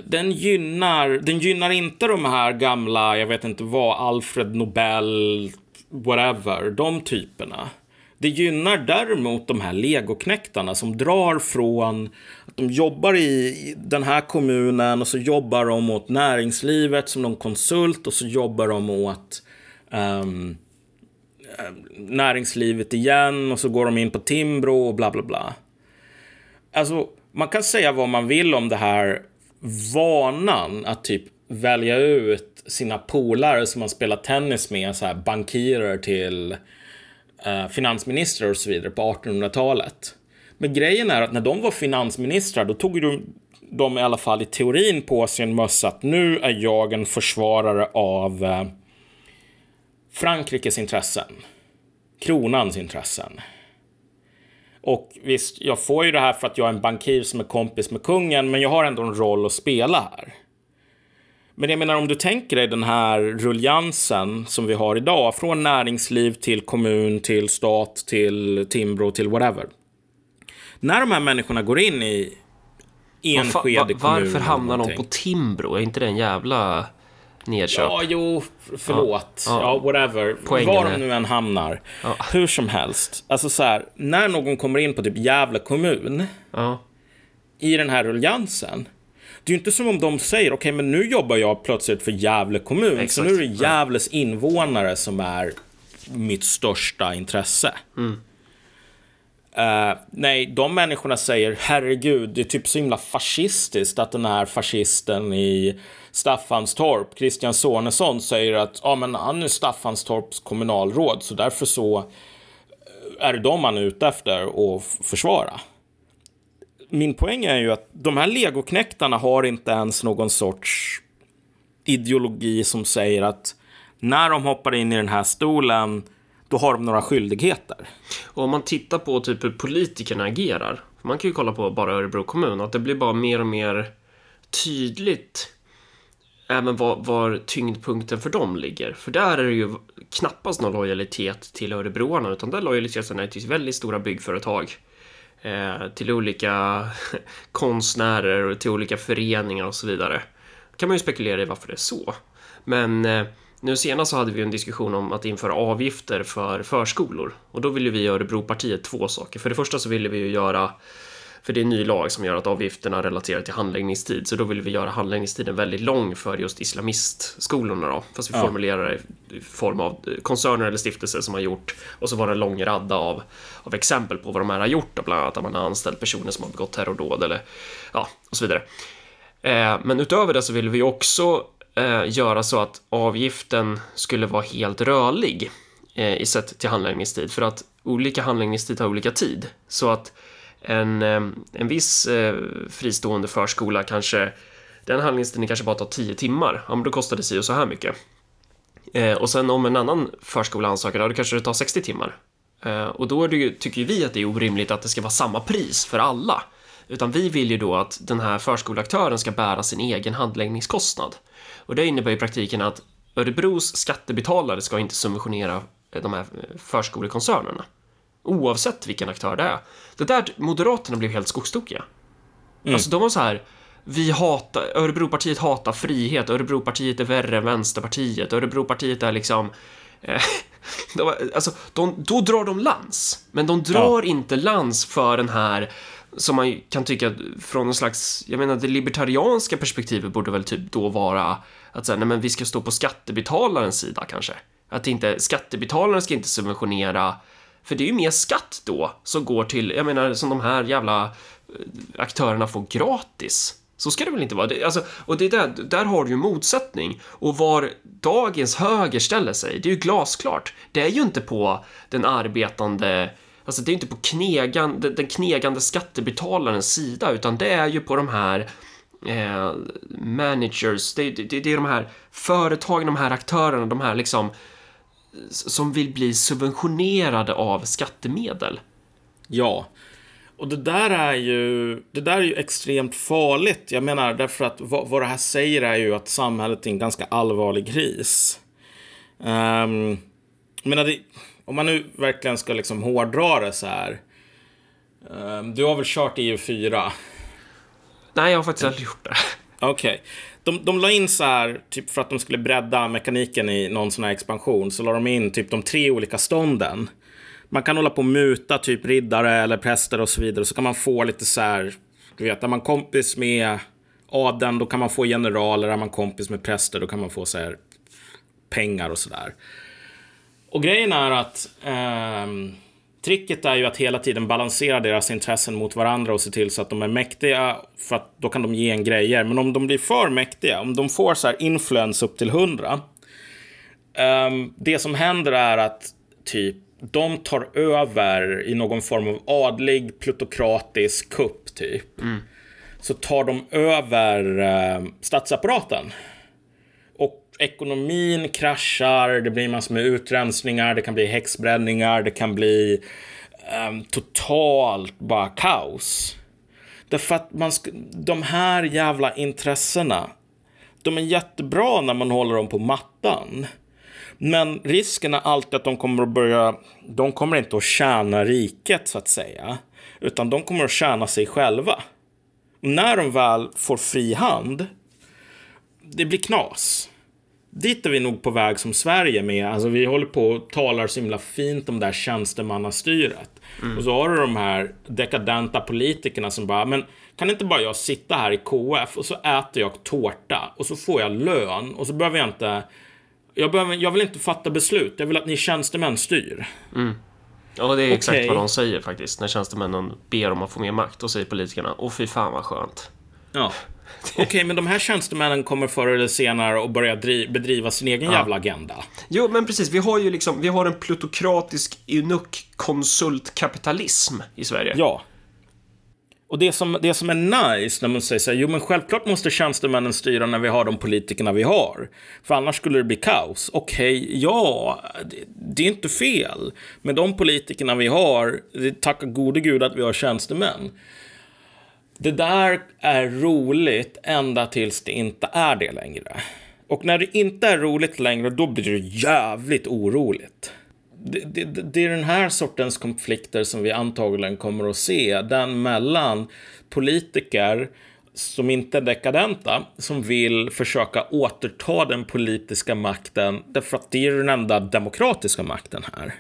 Den gynnar, den gynnar inte de här gamla, jag vet inte vad, Alfred Nobel, whatever, de typerna. Det gynnar däremot de här legoknäktarna som drar från att de jobbar i den här kommunen och så jobbar de åt näringslivet som någon konsult och så jobbar de åt um, näringslivet igen och så går de in på Timbro och bla bla bla. Alltså, man kan säga vad man vill om det här vanan att typ välja ut sina polare som man spelar tennis med, så här bankirer till eh, finansministrar och så vidare på 1800-talet. Men grejen är att när de var finansministrar, då tog de, de i alla fall i teorin på sig en mössa att nu är jag en försvarare av eh, Frankrikes intressen. Kronans intressen. Och visst, jag får ju det här för att jag är en bankir som är kompis med kungen, men jag har ändå en roll att spela här. Men jag menar om du tänker dig den här ruljansen som vi har idag, från näringsliv till kommun, till stat, till Timbro, till whatever. När de här människorna går in i Enskede var, Varför hamnar de på Timbro? Är inte det en jävla nedköp? Ja, jo, förlåt. Ja, ja. ja whatever. Poängen var de nu än hamnar. Ja. Hur som helst. Alltså så här, när någon kommer in på typ Gävle kommun i den här ruljansen det är ju inte som om de säger, okej, okay, men nu jobbar jag plötsligt för Gävle kommun, Exakt. så nu är det Gävles invånare som är mitt största intresse. Mm. Uh, nej, de människorna säger herregud, det är typ så himla fascistiskt att den här fascisten i Staffanstorp, Christian Sonesson, säger att ja, men han är Staffanstorps kommunalråd, så därför så eh, är det de man är ute efter att försvara. Min poäng är ju att de här legoknäktarna har inte ens någon sorts ideologi som säger att när de hoppar in i den här stolen, då har de några skyldigheter. Och om man tittar på typ hur politikerna agerar, man kan ju kolla på bara Örebro kommun, att det blir bara mer och mer tydligt även var, var tyngdpunkten för dem ligger. För där är det ju knappast någon lojalitet till örebroarna, utan där lojaliteten är till väldigt stora byggföretag eh, till olika konstnärer och till olika föreningar och så vidare. Då kan man ju spekulera i varför det är så. Men eh, nu senast så hade vi en diskussion om att införa avgifter för förskolor och då ville vi i Örebropartiet två saker. För det första så ville vi ju göra för det är en ny lag som gör att avgifterna relaterar till handläggningstid, så då vill vi göra handläggningstiden väldigt lång för just islamistskolorna då, fast vi ja. formulerar det i form av koncerner eller stiftelser som har gjort, och så var det en lång radda av, av exempel på vad de här har gjort, då, bland annat att man har anställt personer som har begått terrordåd eller ja, och så vidare. Eh, men utöver det så vill vi också Eh, göra så att avgiften skulle vara helt rörlig eh, i sätt till handläggningstid, för att olika handläggningstid har olika tid, så att en, eh, en viss eh, fristående förskola kanske den handläggningstiden kanske bara tar 10 timmar, ja men då kostar det sig och så här mycket. Eh, och sen om en annan förskola ansöker, ja då kanske det tar 60 timmar. Eh, och då det ju, tycker vi att det är orimligt att det ska vara samma pris för alla. Utan vi vill ju då att den här förskoleaktören ska bära sin egen handläggningskostnad. Och det innebär i praktiken att Örebros skattebetalare ska inte subventionera de här förskolekoncernerna. Oavsett vilken aktör det är. Det där, Moderaterna blev helt skogstokiga. Mm. Alltså de var så här, vi hatar, Örebropartiet hatar frihet, Örebropartiet är värre än Vänsterpartiet, Örebropartiet är liksom eh, alltså, de, då drar de lans, men de drar ja. inte lans för den här som man kan tycka från någon slags, jag menar det libertarianska perspektivet borde väl typ då vara att säga, nej men vi ska stå på skattebetalarens sida kanske. Att inte, skattebetalarna ska inte subventionera, för det är ju mer skatt då som går till, jag menar som de här jävla eh, aktörerna får gratis. Så ska det väl inte vara? Det, alltså, och det där, där har du ju motsättning. Och var dagens höger ställer sig, det är ju glasklart. Det är ju inte på den arbetande Alltså det är inte på knegan, den knegande skattebetalarens sida utan det är ju på de här eh, managers, det, det, det, är de här företagen, de här aktörerna, de här liksom som vill bli subventionerade av skattemedel. Ja, och det där är ju, det där är ju extremt farligt. Jag menar, därför att vad, vad det här säger är ju att samhället är en ganska allvarlig kris. Um, ehm, jag menar, det, om man nu verkligen ska liksom hårdra det så här. Um, du har väl kört EU4? Nej, jag har faktiskt aldrig gjort det. Okej. Okay. De, de la in så här, typ för att de skulle bredda mekaniken i någon sån här expansion, så la de in typ de tre olika stånden man kan hålla på och muta typ riddare eller präster och så vidare. Så kan man få lite så här, du vet, är man kompis med adeln då kan man få generaler, är man kompis med präster då kan man få så här pengar och sådär. Och grejen är att eh, tricket är ju att hela tiden balansera deras intressen mot varandra och se till så att de är mäktiga för att då kan de ge en grejer. Men om de blir för mäktiga, om de får så här influens upp till hundra. Eh, det som händer är att typ de tar över i någon form av adlig plutokratisk kupp typ. Mm. Så tar de över eh, statsapparaten. Ekonomin kraschar, det blir massor med utrensningar, det kan bli häxbränningar, det kan bli um, totalt bara kaos. Därför att man de här jävla intressena, de är jättebra när man håller dem på mattan. Men risken är alltid att de kommer att börja, de kommer inte att tjäna riket så att säga, utan de kommer att tjäna sig själva. när de väl får fri hand, det blir knas. Dit är vi nog på väg som Sverige med. Alltså vi håller på och talar så himla fint om det här tjänstemannastyret. Mm. Och så har du de här dekadenta politikerna som bara, men kan inte bara jag sitta här i KF och så äter jag tårta och så får jag lön och så behöver jag inte jag, behöver, jag vill inte fatta beslut. Jag vill att ni tjänstemän styr. Mm. Ja, det är exakt okay. vad de säger faktiskt. När tjänstemännen ber om att få mer makt, då säger politikerna, åh fy fan vad skönt. Ja. Okej, okay, men de här tjänstemännen kommer förr eller senare att börja bedriva sin egen ja. jävla agenda. Jo, men precis. Vi har ju liksom, vi har en plutokratisk eunuck konsultkapitalism i Sverige. Ja. Och det som, det som är nice när man säger så här, jo men självklart måste tjänstemännen styra när vi har de politikerna vi har. För annars skulle det bli kaos. Okej, okay, ja, det, det, är inte fel. Med de politikerna vi har, tack gode gud att vi har tjänstemän. Det där är roligt ända tills det inte är det längre. Och när det inte är roligt längre, då blir det jävligt oroligt det, det, det, är den här sortens konflikter som vi antagligen kommer att se. Den mellan politiker som inte är dekadenta, som vill försöka återta den politiska makten, därför att det är den enda demokratiska makten här.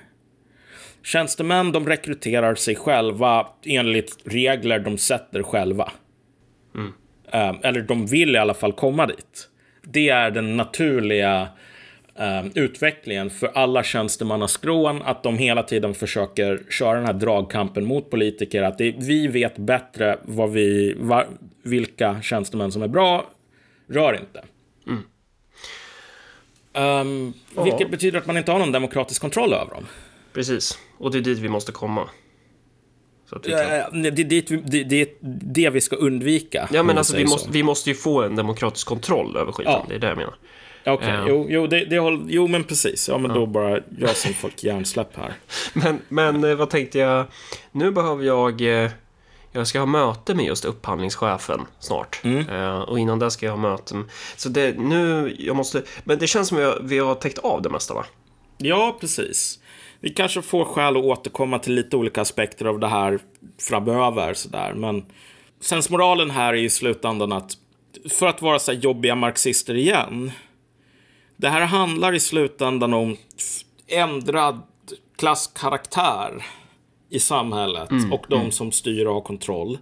Tjänstemän, de rekryterar sig själva enligt regler de sätter själva. Mm. Eller de vill i alla fall komma dit. Det är den naturliga eh, utvecklingen för alla tjänstemannaskrån, att de hela tiden försöker köra den här dragkampen mot politiker, att det, vi vet bättre vad vi, var, vilka tjänstemän som är bra, rör inte. Mm. Um, vilket betyder att man inte har någon demokratisk kontroll över dem. Precis, och det är dit vi måste komma. Så att vi kan... det, det, det, det är det vi ska undvika. Ja, men alltså vi måste, vi måste ju få en demokratisk kontroll över skiten. Ja. Det är det jag menar. Okej, okay, uh, jo, jo, det, det håll, jo, men precis. Ja, men uh. då bara jag som folk hjärnsläpp här. men, men eh, vad tänkte jag? Nu behöver jag... Eh, Jag ska ha möte med just upphandlingschefen snart. Eh, och innan det ska jag ha möte. Så det, nu, jag måste... Men det känns som att vi har täckt av det mesta, va? Ja, precis. Vi kanske får skäl att återkomma till lite olika aspekter av det här framöver. Sådär. Men sensmoralen här är i slutändan att för att vara så jobbiga marxister igen. Det här handlar i slutändan om ändrad klasskaraktär i samhället och de som styr och har kontroll.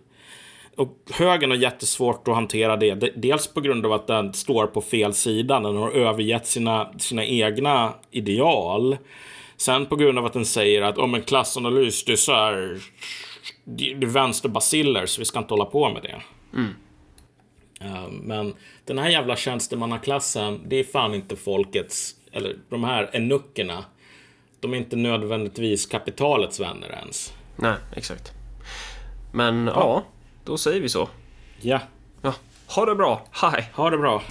Och högern har jättesvårt att hantera det. De- Dels på grund av att den står på fel sida. Den har övergett sina, sina egna ideal. Sen på grund av att den säger att om en klassanalys, det är så här... Det är vänsterbaciller, så vi ska inte hålla på med det. Ja, men den här jävla tjänstemannaklassen, det är fan inte folkets... Eller de här enuckerna. De är inte nödvändigtvis kapitalets vänner ens. Nej, exakt. Men ja, då säger vi så. Ja, Ja, ha det bra. Hej! ha det bra.